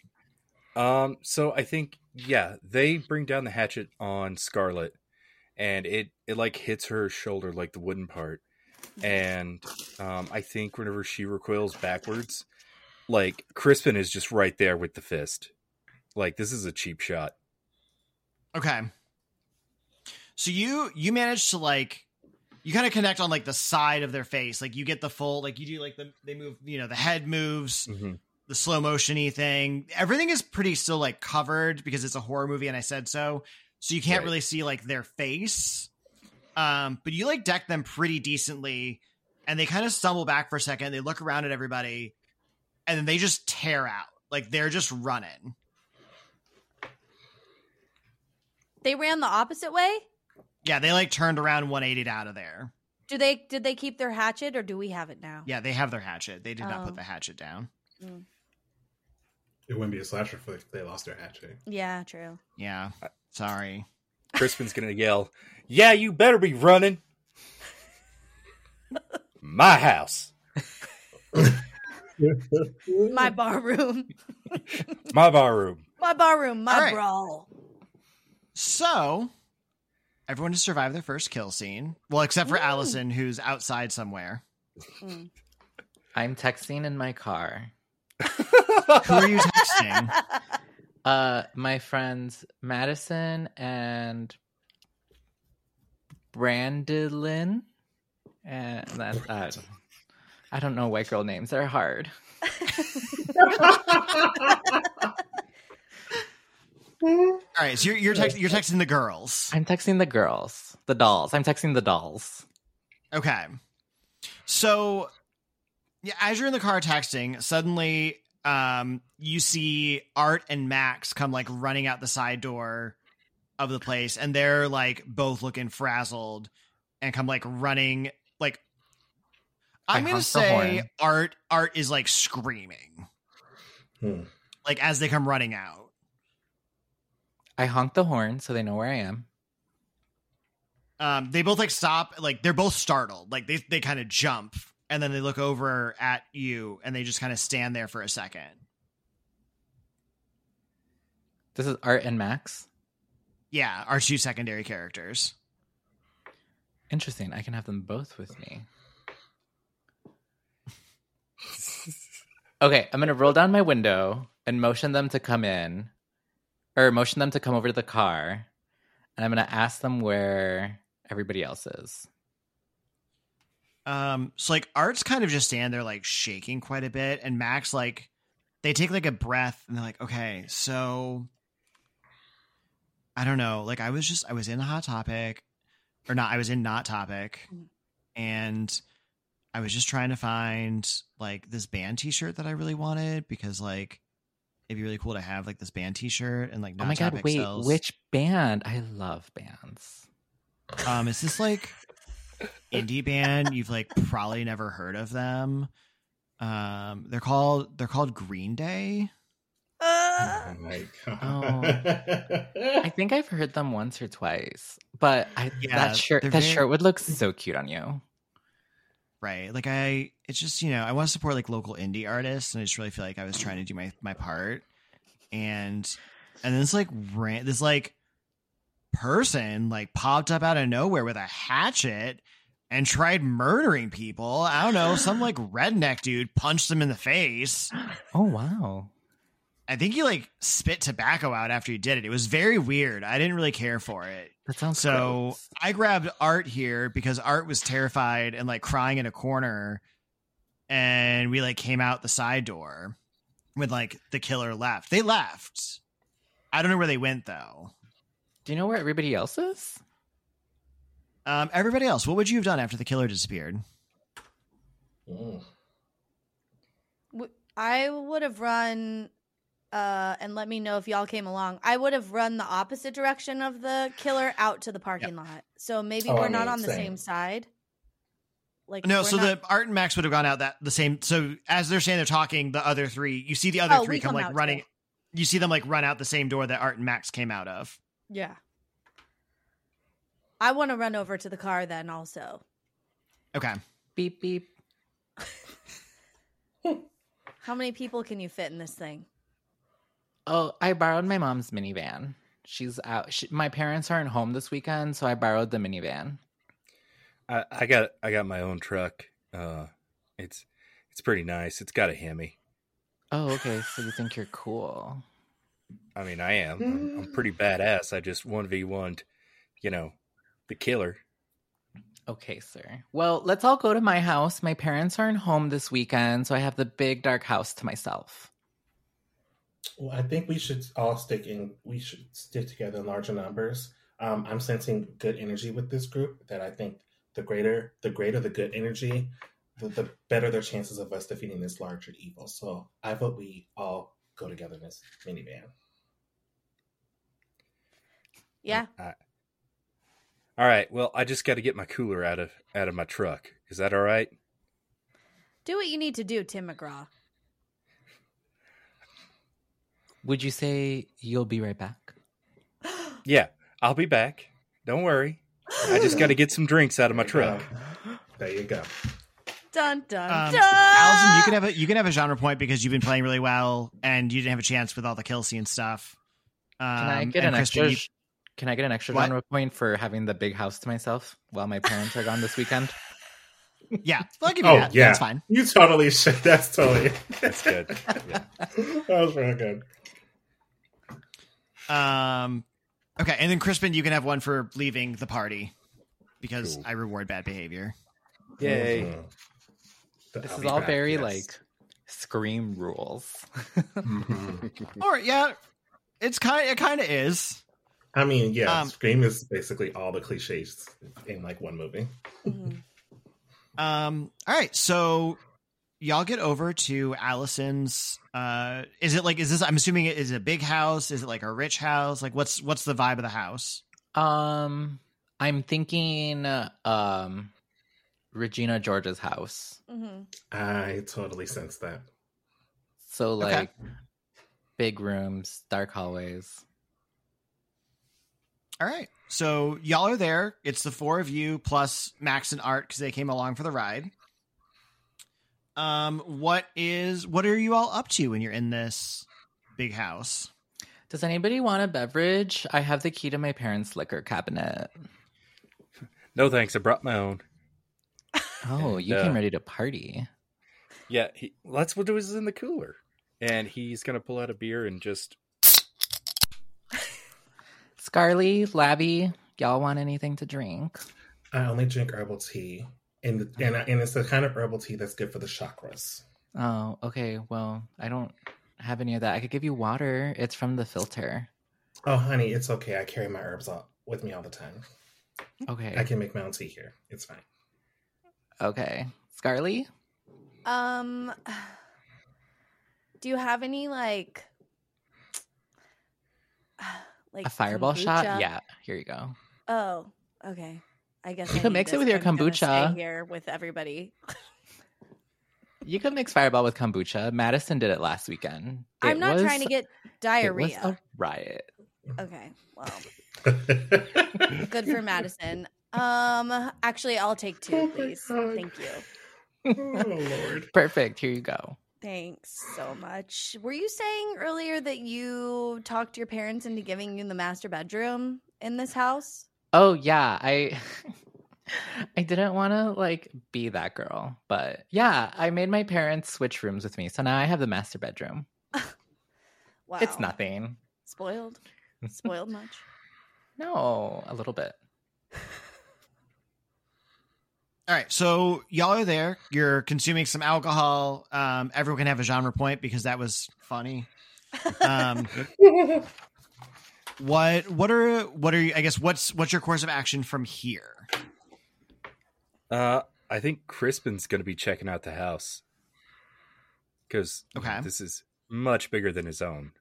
Um. So I think yeah, they bring down the hatchet on Scarlett, and it it like hits her shoulder, like the wooden part, and um, I think whenever she recoils backwards, like Crispin is just right there with the fist. Like this is a cheap shot. Okay. So you you manage to like you kind of connect on like the side of their face. Like you get the full like you do like the they move, you know, the head moves, Mhm. the slow motiony thing. Everything is pretty still like covered because it's a horror movie and I said so. So you can't Right. really see like their face. Um, but you like deck them pretty decently and they kind of stumble back for a second. They look around at everybody and then they just tear out. Like they're just running. They ran the opposite way. Yeah, they like turned around 180 out of there. Do they did they keep their hatchet or do we have it now? Yeah, they have their hatchet. They did not Oh. put the hatchet down. It wouldn't be a slasher flick if they lost their hatchet. Yeah, true. Yeah. Sorry. Crispin's gonna yell, "Yeah, you better be running." My house, My bar room. my bar room. My bar room. My All right. brawl. So, everyone has survived their first kill scene. Well, except for Woo. Alisynn, who's outside somewhere. Mm. I'm texting in my car. Who are you texting? Uh, my friends Madison and Brandilyn, and that uh, I don't know white girl names. They're hard. All right, so you're you're, text, you're texting the girls. I'm texting the girls, the dolls. I'm texting the dolls. Okay. So, yeah, as you're in the car texting, suddenly um you see Art and Max come like running out the side door of the place and they're like both looking frazzled and come like running like I'm I going to say. Art Art is like screaming Hmm. like as they come running out. I honk the horn so they know where I am. um, they both like stop, like they're both startled, like they they kind of jump, and then they look over at you, and they just kind of stand there for a second. This is Art and Max. Yeah, our two secondary characters. Interesting. I can have them both with me. Okay, I'm gonna roll down my window and motion them to come in, or motion them to come over to the car, and I'm gonna ask them where everybody else is. Um, so like Art's kind of just stand there like shaking quite a bit, and Max like they take like a breath and they're like, okay, so I don't know, like I was just I was in a Hot Topic, or not, I was in Not Topic, and I was just trying to find like this band T-shirt that I really wanted because like it'd be really cool to have like this band T-shirt and like Not oh my god! Wait, sells. which band? I love bands. Um, is this like indie band? You've like probably never heard of them. Um, they're called they're called Green Day. Uh, Oh my god. Oh. I think I've heard them once or twice, but I, Yeah, that shirt that very- shirt would look so cute on you. Right. Like I it's just, you know, I want to support like local indie artists and I just really feel like I was trying to do my my part. And and then this like ran this like person like popped up out of nowhere with a hatchet and tried murdering people. I don't know, some like redneck dude punched him in the face. Oh wow! I think he like spit tobacco out after he did it. It was very weird. I didn't really care for it. That sounds So gross. I grabbed Art here because Art was terrified and like crying in a corner. And we like came out the side door when like the killer left. They left. I don't know where they went though. Do you know where everybody else is? Um, everybody else, what would you have done after the killer disappeared? Mm. W- I would have run, uh, and let me know if y'all came along. I would have run the opposite direction of the killer out to the parking lot. So maybe Oh, we're I not on the same. same side. Like No, so not- the Art and Max would have gone out that the same. So as they're saying they're talking, the other three, you see the other Oh, three come come like running. too. You see them like run out the same door that Art and Max came out of. Yeah. I want to run over to the car then also. Okay. Beep beep. How many people can you fit in this thing? Oh, I borrowed my mom's minivan. She's out. She, my parents aren't home this weekend, so I borrowed the minivan. I, I got I got my own truck. Uh, it's it's pretty nice. It's got a Hemi. Oh, okay. So you think you're cool? I mean, I am. I'm, I'm pretty badass. I just one v one, you know, the killer. Okay, sir. Well, let's all go to my house. My parents aren't home this weekend, so I have the big dark house to myself. Well, I think we should all stick in. We should stick together in larger numbers. Um, I'm sensing good energy with this group. That I think the greater, the greater the good energy, the, the better their chances of us defeating this larger evil. So I vote we all go together in this minivan. Yeah. I- all right. Well, I just got to get my cooler out of out of my truck. Is that all right? Do what you need to do, Tim McGraw. Would you say you'll be right back? Yeah, I'll be back. Don't worry. I just got to get some drinks out of my truck. There you go. Dun dun Um, dun. Alisynn, you can have a you can have a genre point because you've been playing really well and you didn't have a chance with all the kill scene stuff. Um, Can I get an Kristen, extra? you- Can I get an extra What? genre point for having the big house to myself while my parents are gone this weekend? yeah, I'll give you Oh that. yeah, That's fine. You totally should. That's totally. That's good. Yeah. that was real good. Um, okay, and then Crispin, you can have one for leaving the party because Cool. I reward bad behavior. Yay. Mhm. The- This I'll is all back, very yes. like scream rules. Mhm. Or yeah, it's kind. It kind of is. I mean, yeah, Um, Scream is basically all the cliches in like one movie. Mhm. Um. All right. So y'all get over to Alisynn's. Uh, is it like? Is this? I'm assuming it is a big house. Is it like a rich house? Like, what's what's the vibe of the house? um, I'm thinking um, Regina George's house. Mhm. I totally sense that. So Okay. like big rooms, dark hallways. All right. So y'all are there. It's the four of you plus Max and Art because they came along for the ride. Um, what is what are you all up to when you're in this big house? Does anybody want a beverage? I have the key to my parents' liquor cabinet. No thanks. I brought my own. Oh, And, you uh, came ready to party. Yeah, he, well, that's what was in the cooler. And he's gonna pull out a beer and just Scarly, Labby, y'all want anything to drink? I only drink herbal tea, and the, and and it's the kind of herbal tea that's good for the chakras. Oh, okay. Well, I don't have any of that. I could give you water. It's from the filter. Oh, honey, it's okay. I carry my herbs all, with me all the time. Okay. I can make my own tea here. It's fine. Okay. Scarly? Um, do you have any like, like a fireball shot? Yeah. Here you go. Oh, okay. I guess You I can need mix it with your if I'm gonna stay kombucha. here with everybody. You could mix fireball with kombucha. Madison did it last weekend. I'm not was- trying to get It was diarrhea. a riot. Okay, well, good for Madison. Um, actually, I'll take two, Oh my please. God. Thank you. oh Lord. Perfect. Here you go. Thanks so much. Were you saying earlier that you talked your parents into giving you the master bedroom in this house? Oh yeah, I I didn't want to like be that girl, but yeah, I made my parents switch rooms with me. So now I have the master bedroom. Wow, It's nothing. spoiled. Spoiled much? No, a little bit. All right, so y'all are there. You're consuming some alcohol. Um, everyone can have a genre point because that was funny. Um, what what are what are you? I guess what's what's your course of action from here? Uh, I think Crispin's going to be checking out the house because Okay. this is much bigger than his own.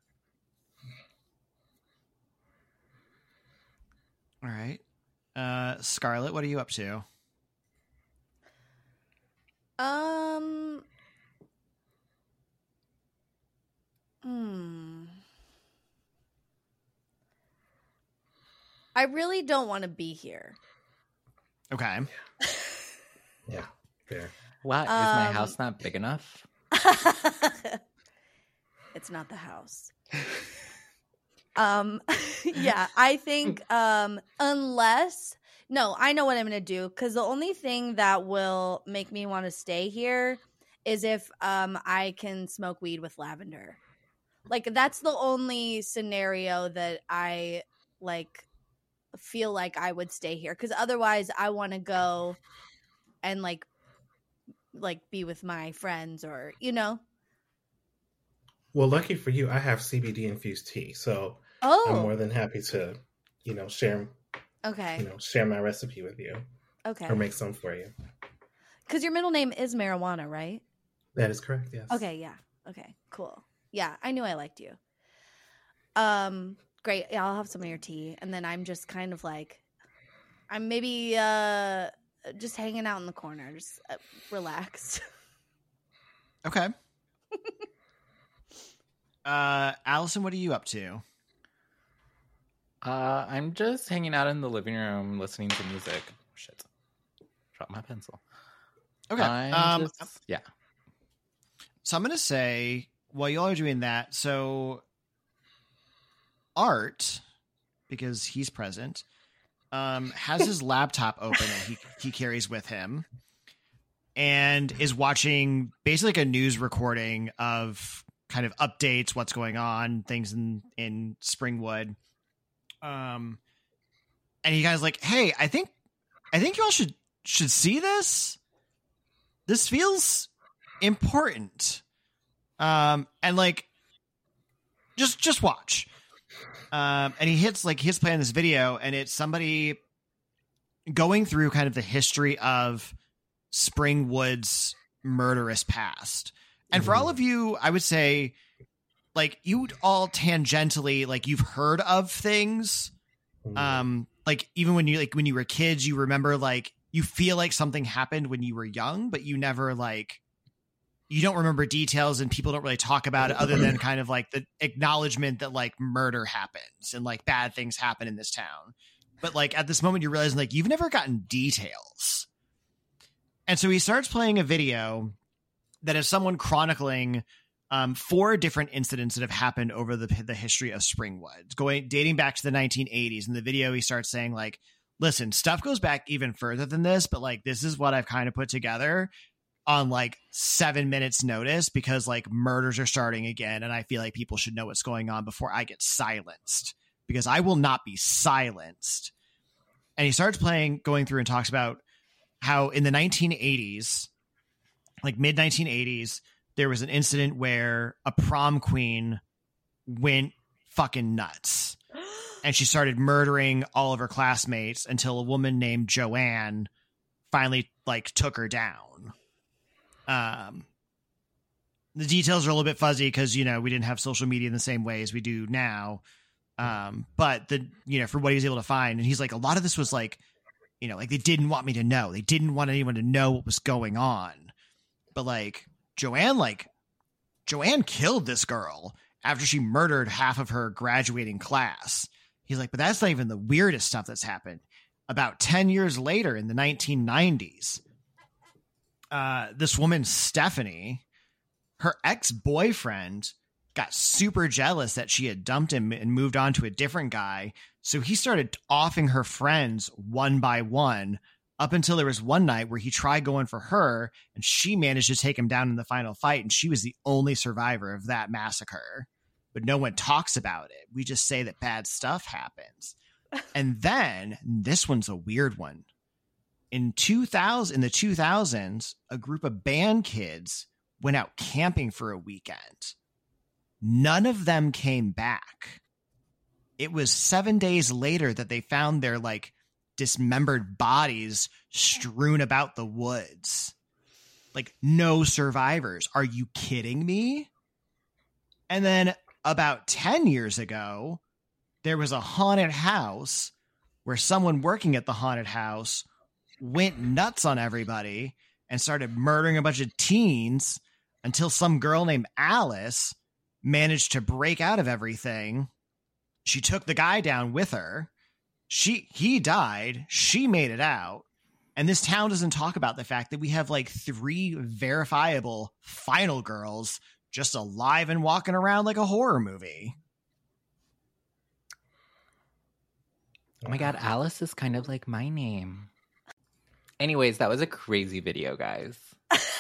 All right. Uh, Scarlett, what are you up to? Um. Hmm. I really don't want to be here. Okay. Yeah, fair. What is is my Um, house not big enough? it's not the house. um yeah, I think um unless no, I know what I'm going to do cuz the only thing that will make me want to stay here is if um I can smoke weed with lavender. Like that's the only scenario that I like feel like I would stay here cuz otherwise I want to go and like like be with my friends or you know Well, lucky for you, I have CBD infused tea, so Oh, I'm more than happy to, you know, share, okay, you know, share my recipe with you okay. or make some for you. Because your middle name is marijuana, right? That is correct. Yes. Okay, yeah. Okay, cool. Yeah, I knew I liked you. Um, great. Yeah, I'll have some of your tea, and then I'm just kind of like, I'm maybe uh just hanging out in the corner, just uh, relaxed. Okay. uh, Alisynn, what are you up to? Uh, I'm just hanging out in the living room listening to music. Shit. Drop my pencil. Okay. I'm Um, just- yeah. So I'm going to say while y'all are doing that, so Art, because he's present, um, has his laptop open that he, he carries with him and is watching basically like a news recording of kind of updates, what's going on, things in, in Springwood. Um, and he guys like, hey, I think, I think y'all should, should see this. This feels important. Um, and like, just just watch. Um, and he hits like his play in this video, and it's somebody going through kind of the history of Springwood's murderous past. And for all of you, I would say, like you all tangentially, like you've heard of things. Mm. um like even when you like when you were kids you remember like you feel like something happened when you were young but you never like you don't remember details and people don't really talk about it other than kind of like the acknowledgement that like murder happens and like bad things happen in this town. But like at this moment you're realizing like you've never gotten details. And so he starts playing a video that is someone chronicling um, four different incidents that have happened over the the history of Springwood, going dating back to the 1980s. In the video, he starts saying like, "Listen, stuff goes back even further than this, but like this is what I've kind of put together on like seven minutes notice because like murders are starting again, and I feel like people should know what's going on before I get silenced because I will not be silenced." And he starts playing, going through and talks about how in the 1980s, like mid 1980s there was an incident where a prom queen went fucking nuts and she started murdering all of her classmates until a woman named Joanne finally like took her down. Um the details are a little bit fuzzy because you know we didn't have social media in the same way as we do now. Um, but the you know for what he was able to find, and he's like a lot of this was like, you know, like they didn't want me to know. They didn't want anyone to know what was going on. But like Joanne, like Joanne killed this girl after she murdered half of her graduating class. He's like, but that's not even the weirdest stuff that's happened. About 10 years later in the 1990s, uh, this woman, Stephanie, her ex boyfriend got super jealous that she had dumped him and moved on to a different guy. So he started offing her friends one by one up until there was one night where he tried going for her and she managed to take him down in the final fight. And she was the only survivor of that massacre. But no one talks about it. We just say that bad stuff happens. and then this one's a weird one. In 2000, in the 2000s, a group of band kids went out camping for a weekend. None of them came back. It was seven days later that they found their like dismembered bodies strewn about the woods. Like, no survivors. Are you kidding me? And then about 10 years ago, there was a haunted house where someone working at the haunted house went nuts on everybody and started murdering a bunch of teens until some girl named Alice managed to break out of everything. She took the guy down with her. She he died, she made it out. And this town doesn't talk about the fact that we have like three verifiable final girls just alive and walking around like a horror movie. Oh my god, Alice is kind of like my name. Anyways, that was a crazy video, guys.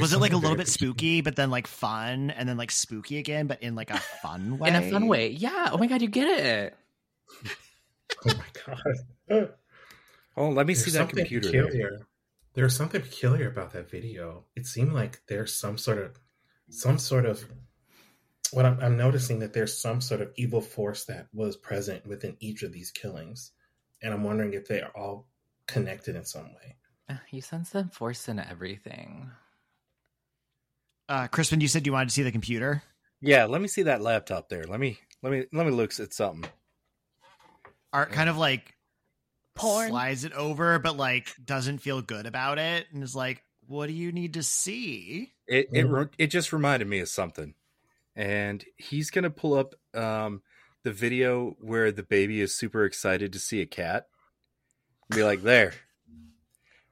was it like a little bit spooky? spooky, but then like fun, and then like spooky again, but in like a fun way? In a fun way. Yeah. Oh my god, you get it. Oh my god. Oh, let me There's see that something computer. there. peculiar. There's something peculiar about that video. It seemed like there's some sort of some sort of what I'm, I'm noticing that there's some sort of evil force that was present within each of these killings, and I'm wondering if they are all connected in some way. Uh, You sense the force in everything. Uh, Crispin, you said you wanted to see the computer. Yeah, let me see that laptop there. Let me let me let me look at something. Art kind of like Porn. slides it over, but like doesn't feel good about it, and is like, "What do you need to see?" It it Mhm. re- it just reminded me of something, and he's gonna pull up um the video where the baby is super excited to see a cat. Be like, there.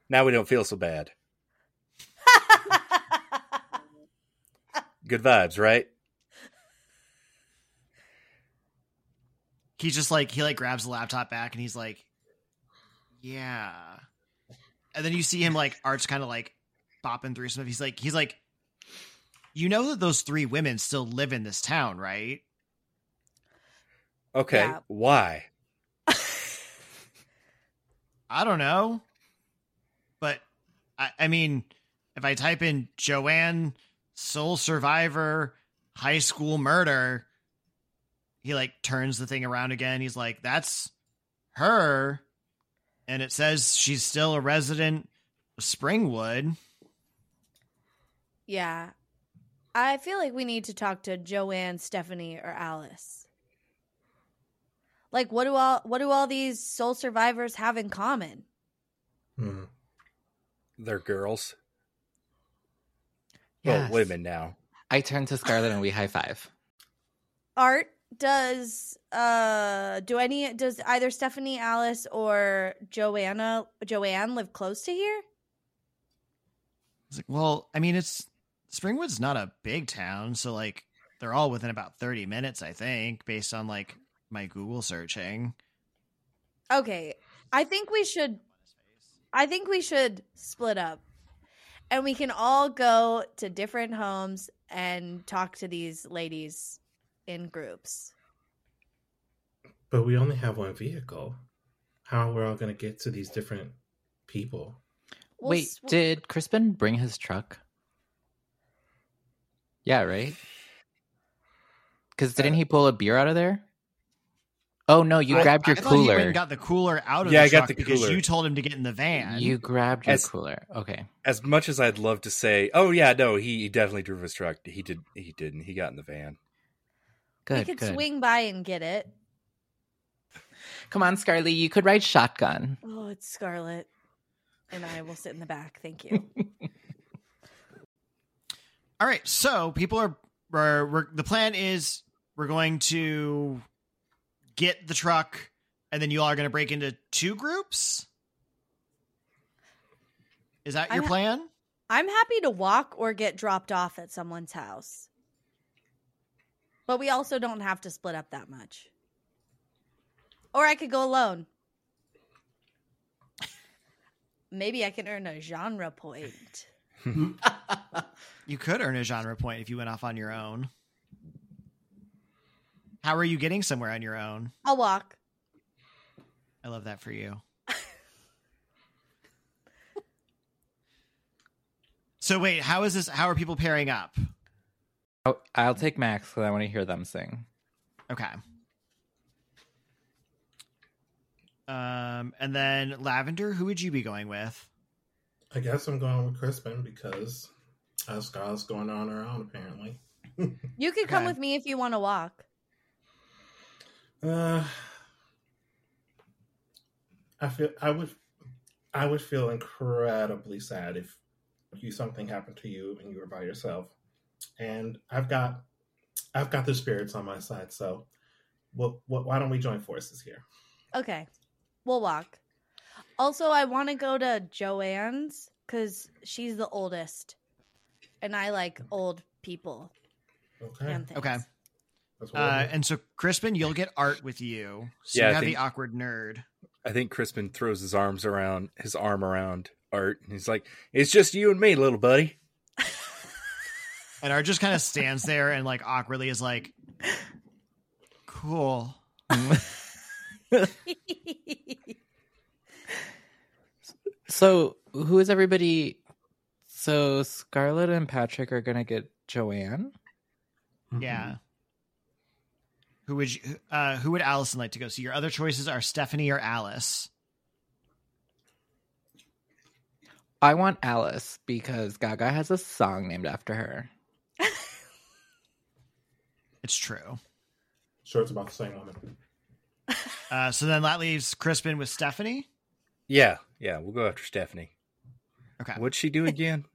Now we don't feel so bad. Good vibes, right? He's just like he like grabs the laptop back, and he's like, "Yeah." And then you see him like Art's kind of like bopping through stuff. He's like, he's like, "You know that those three women still live in this town, right?" Okay. Yeah. Why? I don't know. But I, I mean, if I type in Joanne Sole Survivor High School Murder, he like turns the thing around again. He's like, that's her. And it says she's still a resident of Springwood. yeah. I feel like we need to talk to Joanne, Stephanie, or Alice. Like what do all what do all these sole survivors have in common? Hmm. They're girls. Yes. Well, women now. I turn to Scarlett and we high five. Art does uh do any does either Stephanie, Alice, or Joanna Joanne live close to here? It's like, well, I mean, it's Springwood's not a big town, so like they're all within about 30 minutes, I think, based on like my Google searching. Okay. I think we should I think we should split up. And we can all go to different homes and talk to these ladies in groups. But we only have one vehicle. How are we all going to get to these different people? We'll Wait, s- did Crispin bring his truck? Yeah, right? Because didn't he uh, pull a beer out of there? Oh no, you I- grabbed your I thought he cooler. and got the cooler out of Yeah, the I got the because cooler. you told him to get in the van. You grabbed your As- cooler. Okay. As much as I'd love to say, oh yeah, no, he, he definitely drove his truck. He did. He didn't. He got in the van. Good. we could good. swing by and get it. Come on, Scarly, you could ride shotgun. Oh, it's Scarlett. And I will sit in the back. Thank you. All right, so people are, are we're, the plan is we're going to get the truck, and then you all are going to break into two groups. Is that your I'm- plan? I'm happy to walk or get dropped off at someone's house. But we also don't have to split up that much. Or I could go alone. Maybe I can earn a genre point. You could earn a genre point if you went off on your own. How are you getting somewhere on your own? I'll walk. I love that for you. so wait, how is this? How are people pairing up? Oh, I'll take Max because I want to hear them sing. Okay. Um, and then Lavender, who would you be going with? I guess I'm going with Crispin because uh, Scarlett's going on her own apparently. You could come Okay. with me if you want to walk. Uh, I feel I would I would feel incredibly sad if you something happened to you and you were by yourself. And I've got I've got the spirits on my side, so what, what why don't we join forces here? Okay, we'll walk. Also, I want to go to Joanne's because she's the oldest, and I like old people Okay. Okay. That's what we'll Uh, and so Crispin, you'll get art with you. So Yeah, you I have think- the awkward nerd. I think Crispin throws his arms around his arm around Art, and he's like, "It's just you and me, little buddy." And Art just kind of stands there and like awkwardly is like, cool. So who is everybody? So Scarlett and Patrick are gonna get Joanne. Yeah. Who would you, uh, who would Alisynn like to go see? Your other choices are Stephanie or Alice. I want Alice because Gaga has a song named after her. It's true. Sure, it's about the same woman. Uh, so then that leaves Crispin with Stephanie. Yeah, yeah, we'll go after Stephanie. Okay. What'd she do again?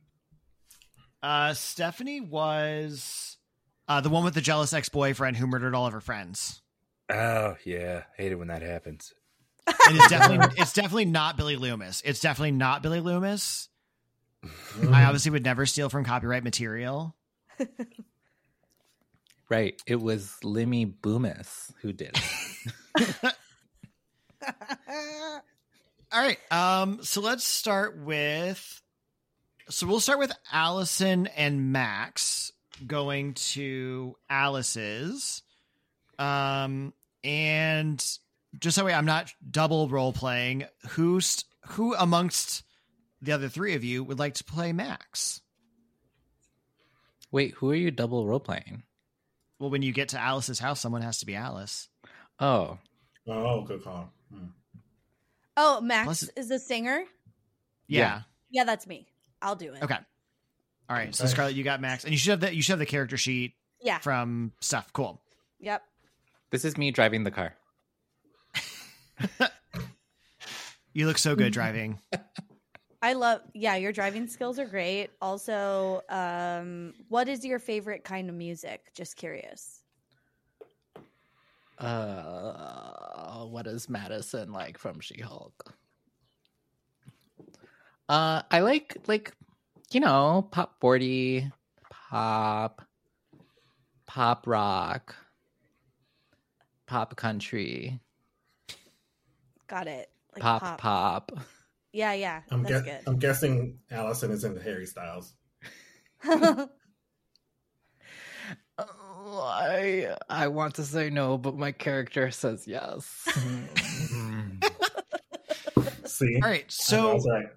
Uh, Stephanie was uh, the one with the jealous ex boyfriend who murdered all of her friends. oh yeah, hate it when that happens. And it's definitely it's definitely not Billy Loomis. It's definitely not Billy Loomis. I obviously would never steal from copyright material. Right. It was Limmy Boomis who did it. All right. Um, so let's start with so we'll start with Alisynn and Max going to Alice's. Um, and just so way I'm not double role playing, who's who amongst the other three of you would like to play Max? Wait, who are you double role playing? Well, when you get to Alice's house, someone has to be Alice. Oh, Oh, good call. Mm. oh, Max Plus- is the singer. Yeah. Yeah. Yeah, that's me. I'll do it. Okay. All right. So Okay. Scarlett, you got Max, and you should have the you should have the character sheet Yeah. from stuff. Cool. Yep. this is me driving the car. You look so good driving. I love. Yeah, your driving skills are great. Also, um, what is your favorite kind of music? Just curious. Uh, what is Madison like from She Hulk? Uh, I like like you know pop forty, pop, pop rock, pop country, Got it. Like pop pop. Yeah, yeah. I'm, that's guess- I'm guessing Alisynn is into Harry Styles. Oh, I I want to say no, but my character says yes. Mm-hmm. See? All right. I So was right.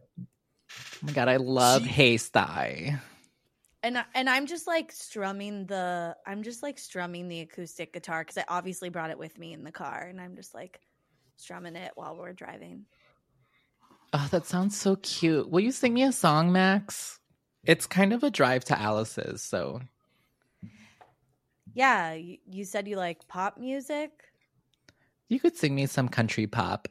Oh my god, I love She- Hey Sty. and I- and I'm just like strumming the I'm just like strumming the acoustic guitar because I obviously brought it with me in the car, and I'm just like strumming it while we're driving. Oh, that sounds so cute. Will you sing me a song, Max? It's kind of a drive to Alice's, so Yeah, you, you said you like pop music. you could sing me some country pop.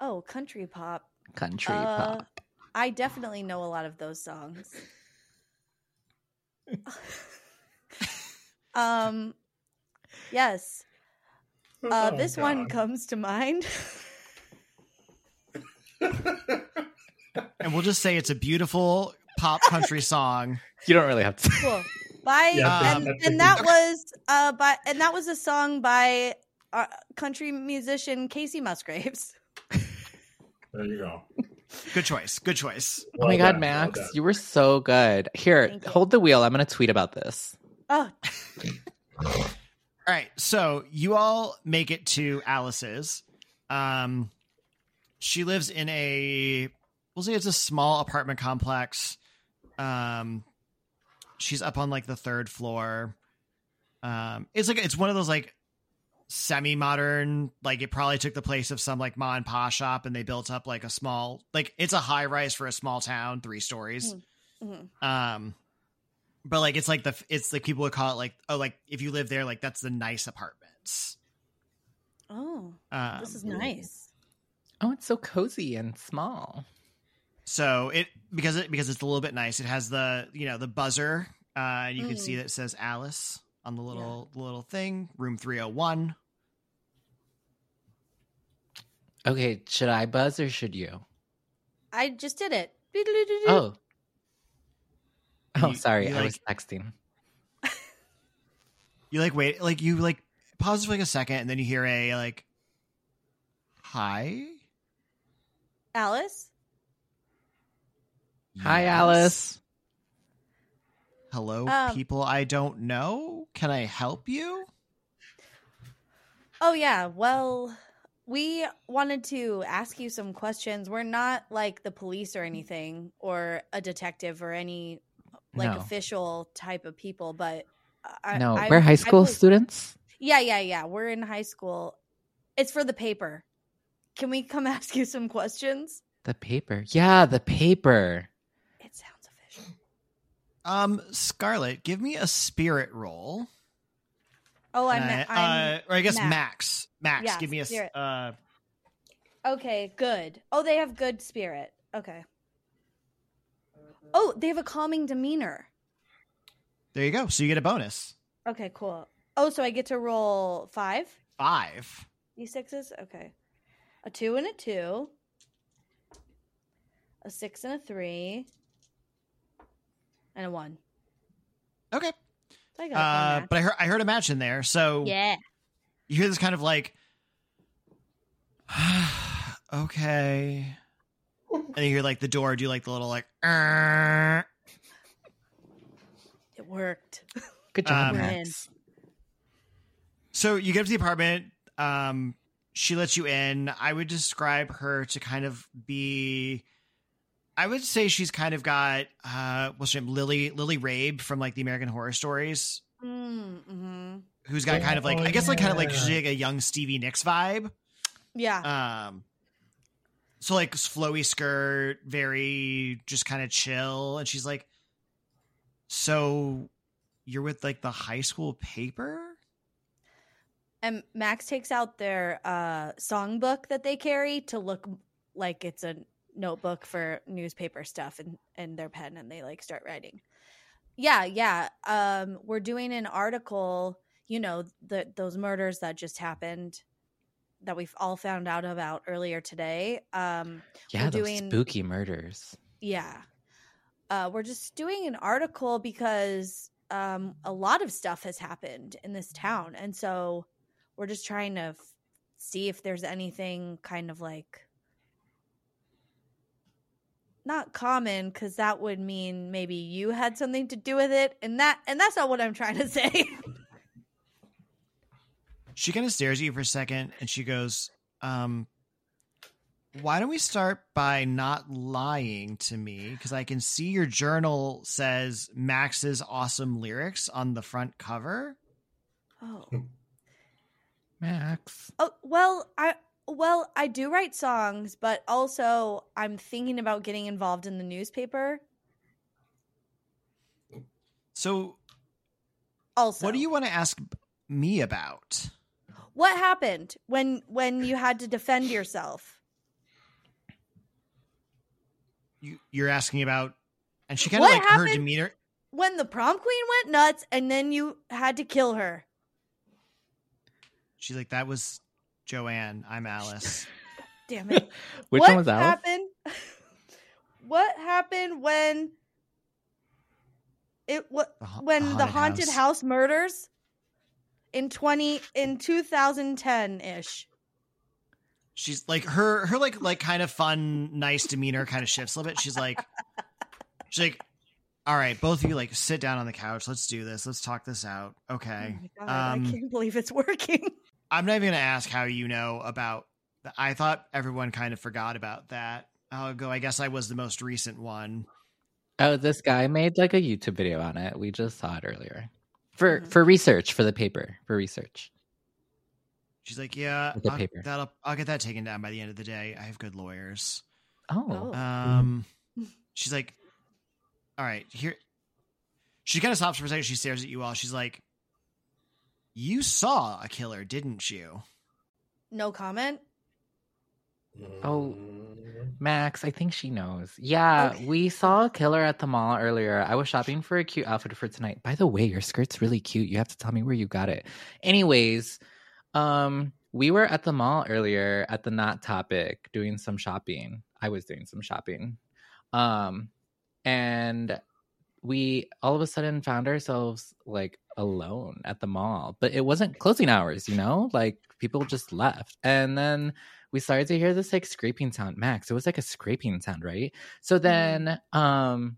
Oh, country pop. Country Uh, pop. I definitely know a lot of those songs. um, yes. Uh, Oh, this one comes to mind. and we'll just say it's a beautiful pop country song. You don't really have to. cool. By Yeah, and, and that was uh by and that was a song by uh, country musician Kacey Musgraves. There you go. Good choice. Good choice. oh my Well god, Max, well you were so good. Here, Thank you. hold the wheel. I'm going to tweet about this. Oh, All right. So you all make it to Alice's. Um, she lives in a, we'll say it's a small apartment complex. Um, she's up on like the third floor. Um, it's like, it's one of those like semi modern. Like it probably took the place of some like ma and pa shop, and they built up like a small like it's a high rise for a small town, three stories. Mhm. Um, but like it's like the it's like people would call it like oh like if you live there like that's the nice apartments. Oh, Um, this is nice. Oh, it's so cozy and small. So it because it because it's a little bit nice. It has the you know the buzzer. Uh, and you can Mm. see that it says Alice on the little little thing. Room three hundred one. Okay, should I buzz or should you? I just did it. Oh. Oh, You- sorry. you I like- was texting. You like wait like you like pause for like a second and then you hear a like hi Alice. Hi, Alice. Hello, Um, people I don't know. Can I help you? Oh yeah. Well, we wanted to ask you some questions. We're not like the police or anything, or a detective or any like No. official type of people, but I, no, I- we're high I school believe- students. Yeah, yeah, yeah. We're in high school. It's for the paper. Can we come ask you some questions? The paper. Yeah, the paper. It sounds official. Um, Scarlett, give me a spirit roll. Oh, I'm, Uh, I'm uh, or I guess Max. Max. Max, give me a spirit. uh okay. Good. Oh, they have good spirit. Okay. Oh, they have a calming demeanor. There you go. So you get a bonus. Okay, cool. Oh, so I get to roll five Five. d6s? Okay. A two and a two. A six and a three. And a one. Okay. So I got Uh, but I heard I heard a match in there. So Yeah. you hear this kind of like okay. And you hear like the door do like the little like "Err." It worked. Good job, Um, Max. So you get up to the apartment. Um, she lets you in. I would describe her to kind of be. I would say she's kind of got uh, what's her name, Lily Lily Rabe from like the American Horror Stories, Mm, hmm who's got kind of like Oh, I guess like kind of like yeah. she's like a young Stevie Nicks vibe. Yeah. Um, so like flowy skirt, very just kind of chill, and she's like, "So you're with like the high school paper?" And Max takes out their uh, songbook that they carry to look like it's a notebook for newspaper stuff and, and their pen and they like start writing. Yeah, yeah. Um, we're doing an article, you know, the those murders that just happened that we've all found out about earlier today. Um, yeah, we're those doing- spooky murders. yeah. Uh, we're just doing an article because um, a lot of stuff has happened in this town. And so we're just trying to f- see if there's anything kind of like not common because that would mean maybe you had something to do with it and that and that's not what i'm trying to say She kind of stares at you for a second and she goes, um, why don't we start by not lying to me? Because I can see your journal says Max's awesome lyrics on the front cover. oh Max. Oh well, I well I do write songs, but also I'm thinking about getting involved in the newspaper. So, Also, what do you want to ask me about? What happened when when you had to defend yourself? You, you're asking about, and she kind of like her demeanor. When the prom queen went nuts, and then you had to kill her. She's like, that was Joanne. I'm Alice. Damn it! Which what one was Alice? happened? what happened when it what ha- when the haunted haunted house. house murders in twenty in two thousand ten ish? she's like her her like like kind of fun nice demeanor kind of shifts a little bit she's like she's like all right both of you like sit down on the couch let's do this let's talk this out okay Oh my God, um I can't believe it's working. I'm not even gonna ask how you know about i thought everyone kind of forgot about that i'll go i guess i was the most recent one Oh, this guy made like a YouTube video on it. We just saw it earlier. For Mhm. for research for the paper, for research. She's like, "Yeah, I'll, paper. that'll I'll get that taken down by the end of the day. I have good lawyers." Oh. Oh. Um, she's like, "All right, here." She kind of stops for a second. She stares at you all. She's like, "You saw a killer, didn't you?" No comment. Oh. Max, I think she knows. Yeah, Okay. we saw a killer at the mall earlier. I was shopping for a cute outfit for tonight. By the way, your skirt's really cute. You have to tell me where you got it. Anyways, um, we were at the mall earlier at the Not Topic doing some shopping. I was doing some shopping. Um, and we all of a sudden found ourselves like alone at the mall, but it wasn't closing hours, you know? Like people just left. And then we started to hear this like scraping sound. Max, it was like a scraping sound, right? So then um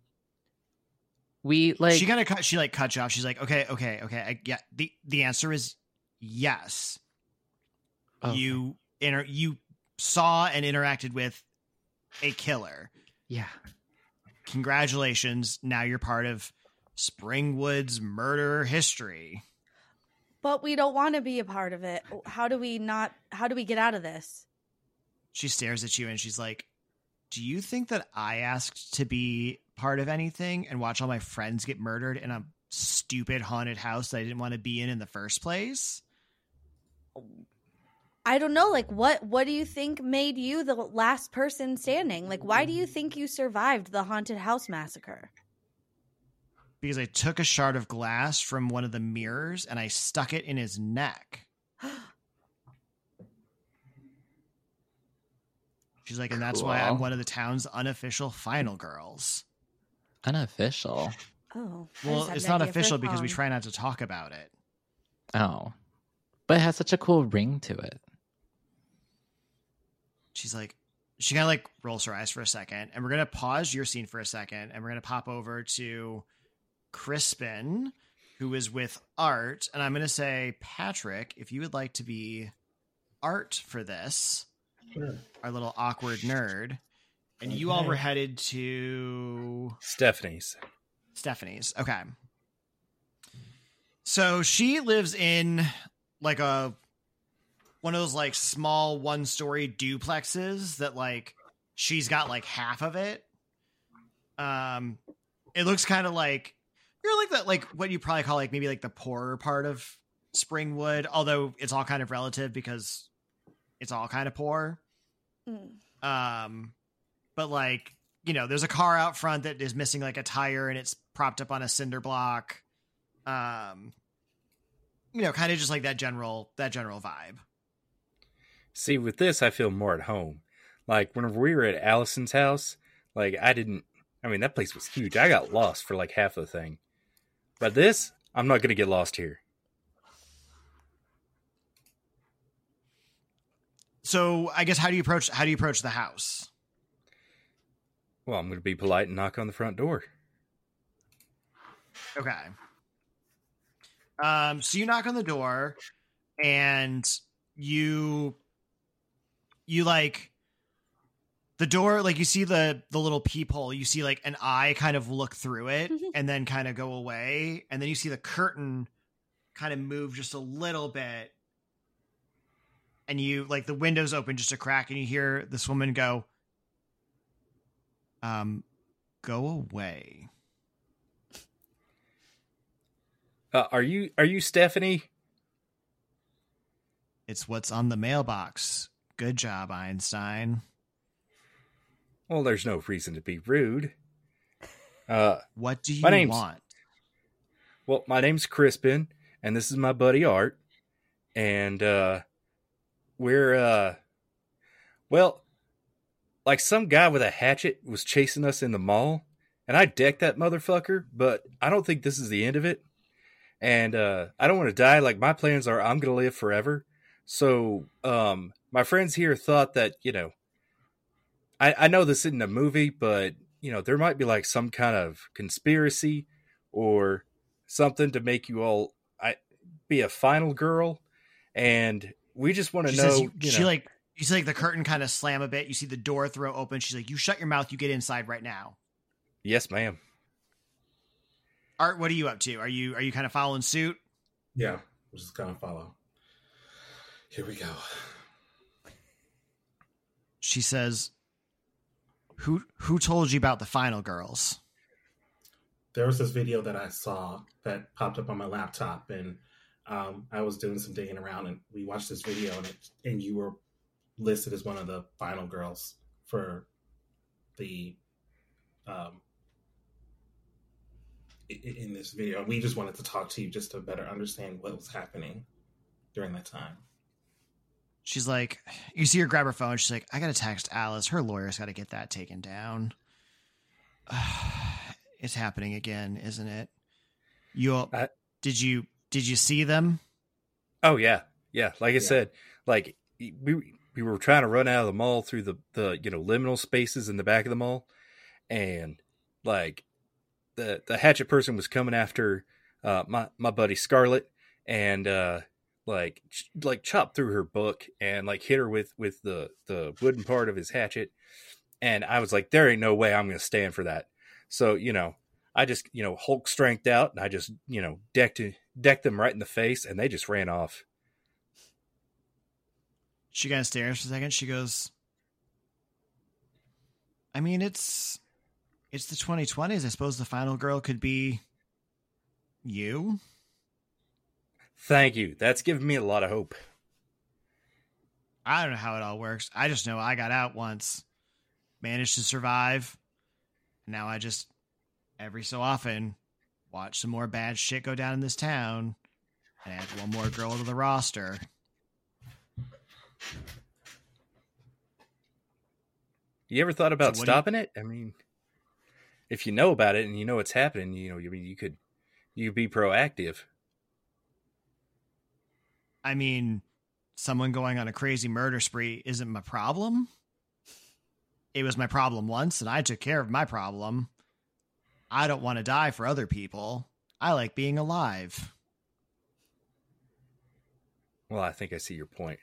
we like she kind of cut. She like cut you off. She's like, "Okay, okay, okay. I, yeah." The the answer is yes. Oh, You inter- you saw and interacted with a killer. yeah. Congratulations. Now you're part of Springwood's murder history. But we don't want to be a part of it. How do we not? How do we get out of this? She stares at you and she's like, Do you think that I asked to be part of anything and watch all my friends get murdered in a stupid haunted house that I didn't want to be in in the first place? I don't know. Like, what? What do you think made you the last person standing? Like, why do you mm. think you survived the haunted house massacre? Because I took a shard of glass from one of the mirrors and I stuck it in his neck. She's like, and that's why I'm one of the town's unofficial final girls. Unofficial. Oh, Well, it's not idea for a official because we try not to talk about it. Oh. But it has such a cool ring to it. She's like she kind of like rolls her eyes for a second and we're gonna pause your scene for a second and we're gonna pop over to crispin who is with art and i'm gonna say patrick if you would like to be art for this Sure. our little awkward nerd and you all were headed to Stephanie's. Stephanie's. Okay. So she lives in like a one of those like small one story duplexes that like she's got like half of it. Um it looks kind of like you're like that like what you probably call like maybe like the poorer part of Springwood, although it's all kind of relative because it's all kind of poor. Mm. Um, but like, you know, there's a car out front that is missing like a tire and it's propped up on a cinder block. Um, you know, kind of just like that general that general vibe. See, with this, I feel more at home. Like whenever we were at Alisynn's house, like I didn't. I mean, that place was huge. I got lost for like half the thing. But this, I'm not gonna get lost here. So I guess how do you approach how do you approach the house? Well, I'm gonna be polite and knock on the front door. Okay. Um, so you knock on the door and you you like the door like you see the the little peephole you see like an eye kind of look through it and then kind of go away and then you see the curtain kind of move just a little bit and you like the windows open just a crack and you hear this woman go um go away Uh, are you are you Stephanie? It's what's on the mailbox. Good job, Einstein. Well, there's no reason to be rude. Uh, What do you My name's- want? well, my name's Crispin, and this is my buddy Art, and uh, we're uh, well, like some guy with a hatchet was chasing us in the mall, and I decked that motherfucker, but I don't think this is the end of it. And uh, I don't want to die. Like my plans are, I'm gonna live forever. So, um, my friends here thought that you know, I I know this isn't a movie, but you know, there might be like some kind of conspiracy or something to make you all I be a final girl, and we just want to She know. says you, you she know- like you see like the curtain kind of slam a bit. You see the door throw open. She's like, "You shut your mouth. You get inside right now." yes, ma'am. Art, what are you up to? Are you are you kind of following suit? Yeah, I'm just kind of follow. Here we go. She says, "Who who told you about the final girls?" There was this video that I saw that popped up on my laptop, and um, I was doing some digging around, and we watched this video, and it, and you were listed as one of the final girls for the um, in this video. We just wanted to talk to you just to better understand what was happening during that time. She's like, you see her grab her phone. She's like, I gotta text Alice. Her lawyer's got to get that taken down. it's happening again, isn't it? You all- I- did you did you see them? Oh yeah, yeah. Like I Yeah. said, like we we were trying to run out of the mall through the the you know liminal spaces in the back of the mall, and like the the hatchet person was coming after uh, my my buddy Scarlett, and uh, like like chopped through her book and like hit her with with the the wooden part of his hatchet, and I was like, there ain't no way I'm gonna stand for that. So you know. I just, you know, Hulk strength out, and I just, you know, decked decked them right in the face, and they just ran off. She kind of stares for a second. She goes, I mean, it's it's the 2020s. I suppose the final girl could be you. Thank you. That's given me a lot of hope. I don't know how it all works. I just know I got out once, managed to survive. and Now I just every so often watch some more bad shit go down in this town and add one more girl to the roster. You ever thought about So do you- stopping it? I mean, if you know about it and you know what's happening, you know, you mean you could you could be proactive. I mean, someone going on a crazy murder spree isn't my problem. It was my problem once, and I took care of my problem. I don't want to die for other people. I like being alive. Well, I think I see your point.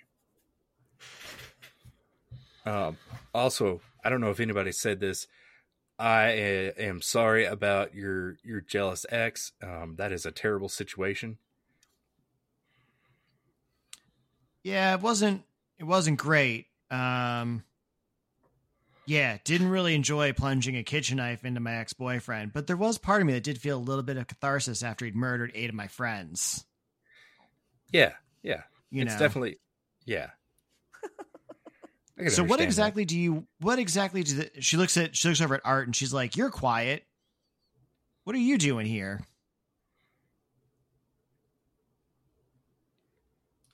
Um, also, I don't know if anybody said this. I uh, am sorry about your your jealous ex. Um, that is a terrible situation. Yeah, it wasn't it wasn't great. Um yeah, didn't really enjoy plunging a kitchen knife into my ex-boyfriend, but there was part of me that did feel a little bit of catharsis after he'd murdered eight of my friends. Yeah, yeah, You it's know. definitely yeah. So what understand that. exactly do you what exactly do the, she looks at she looks over at Art and she's like, "You're quiet. What are you doing here?"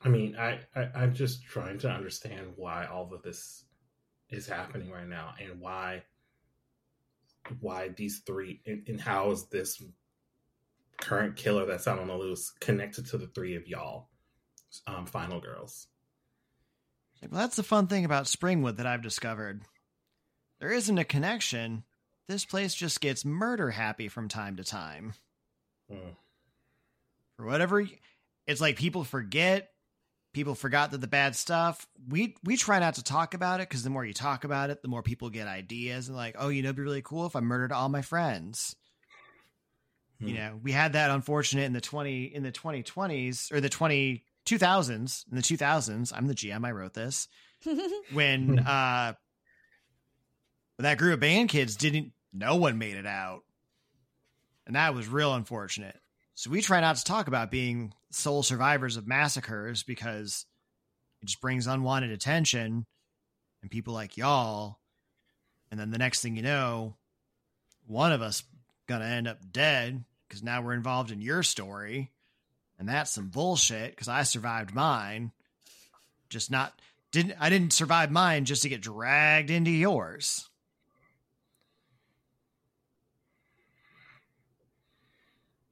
I mean, I, I I'm just trying to understand why all of this is happening right now, and why why these three, and, and how is this current killer that's out on the loose connected to the three of y'all, um, final girls. Well, that's the fun thing about Springwood that I've discovered. There isn't a connection. This place just gets murder happy from time to time. Hmm. For whatever it's like people forget, people forgot that the bad stuff. We we try not to talk about it because the more you talk about it, the more people get ideas and like, oh, you know, it'd be really cool if I murdered all my friends. You Hmm. know, we had that unfortunate in the twenty in the twenty twenties or the twenty two thousands in the two thousands. I'm the GM. I wrote this when Hmm. uh when that group of band kids didn't no one made it out and that was real unfortunate so we try not to talk about being sole survivors of massacres because it just brings unwanted attention and people like y'all and then the next thing you know one of us gonna end up dead because now we're involved in your story and that's some bullshit because i survived mine just not didn't I didn't survive mine just to get dragged into yours.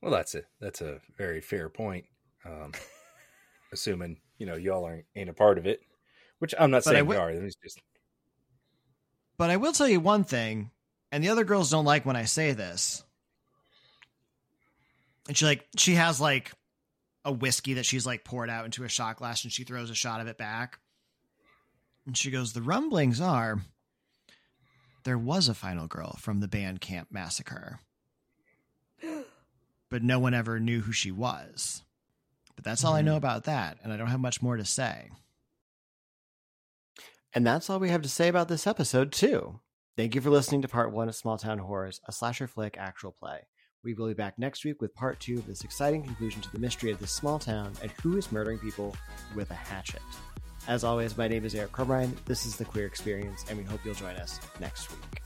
Well, that's a that's a very fair point. Um, assuming you know y'all aren't ain't a part of it, which I'm not But saying we are. It's just But I will tell you one thing, and the other girls don't like when I say this. And she like she has like a whiskey that she's like poured out into a shot glass and she throws a shot of it back. And she goes, The rumblings are there was a final girl from the band camp massacre but no one ever knew who she was. But that's all mm. I know mm-hmm. about that, and I don't have much more to say. And that's all we have to say about this episode, too. Thank you for listening to part one of Small Town Horrors, a slasher flick actual play. We will be back next week with part two of this exciting conclusion to the mystery of this small town and who is murdering people with a hatchet. As always, my name is Eric Crumrine. This is The Queer Experience, and we hope you'll join us next week.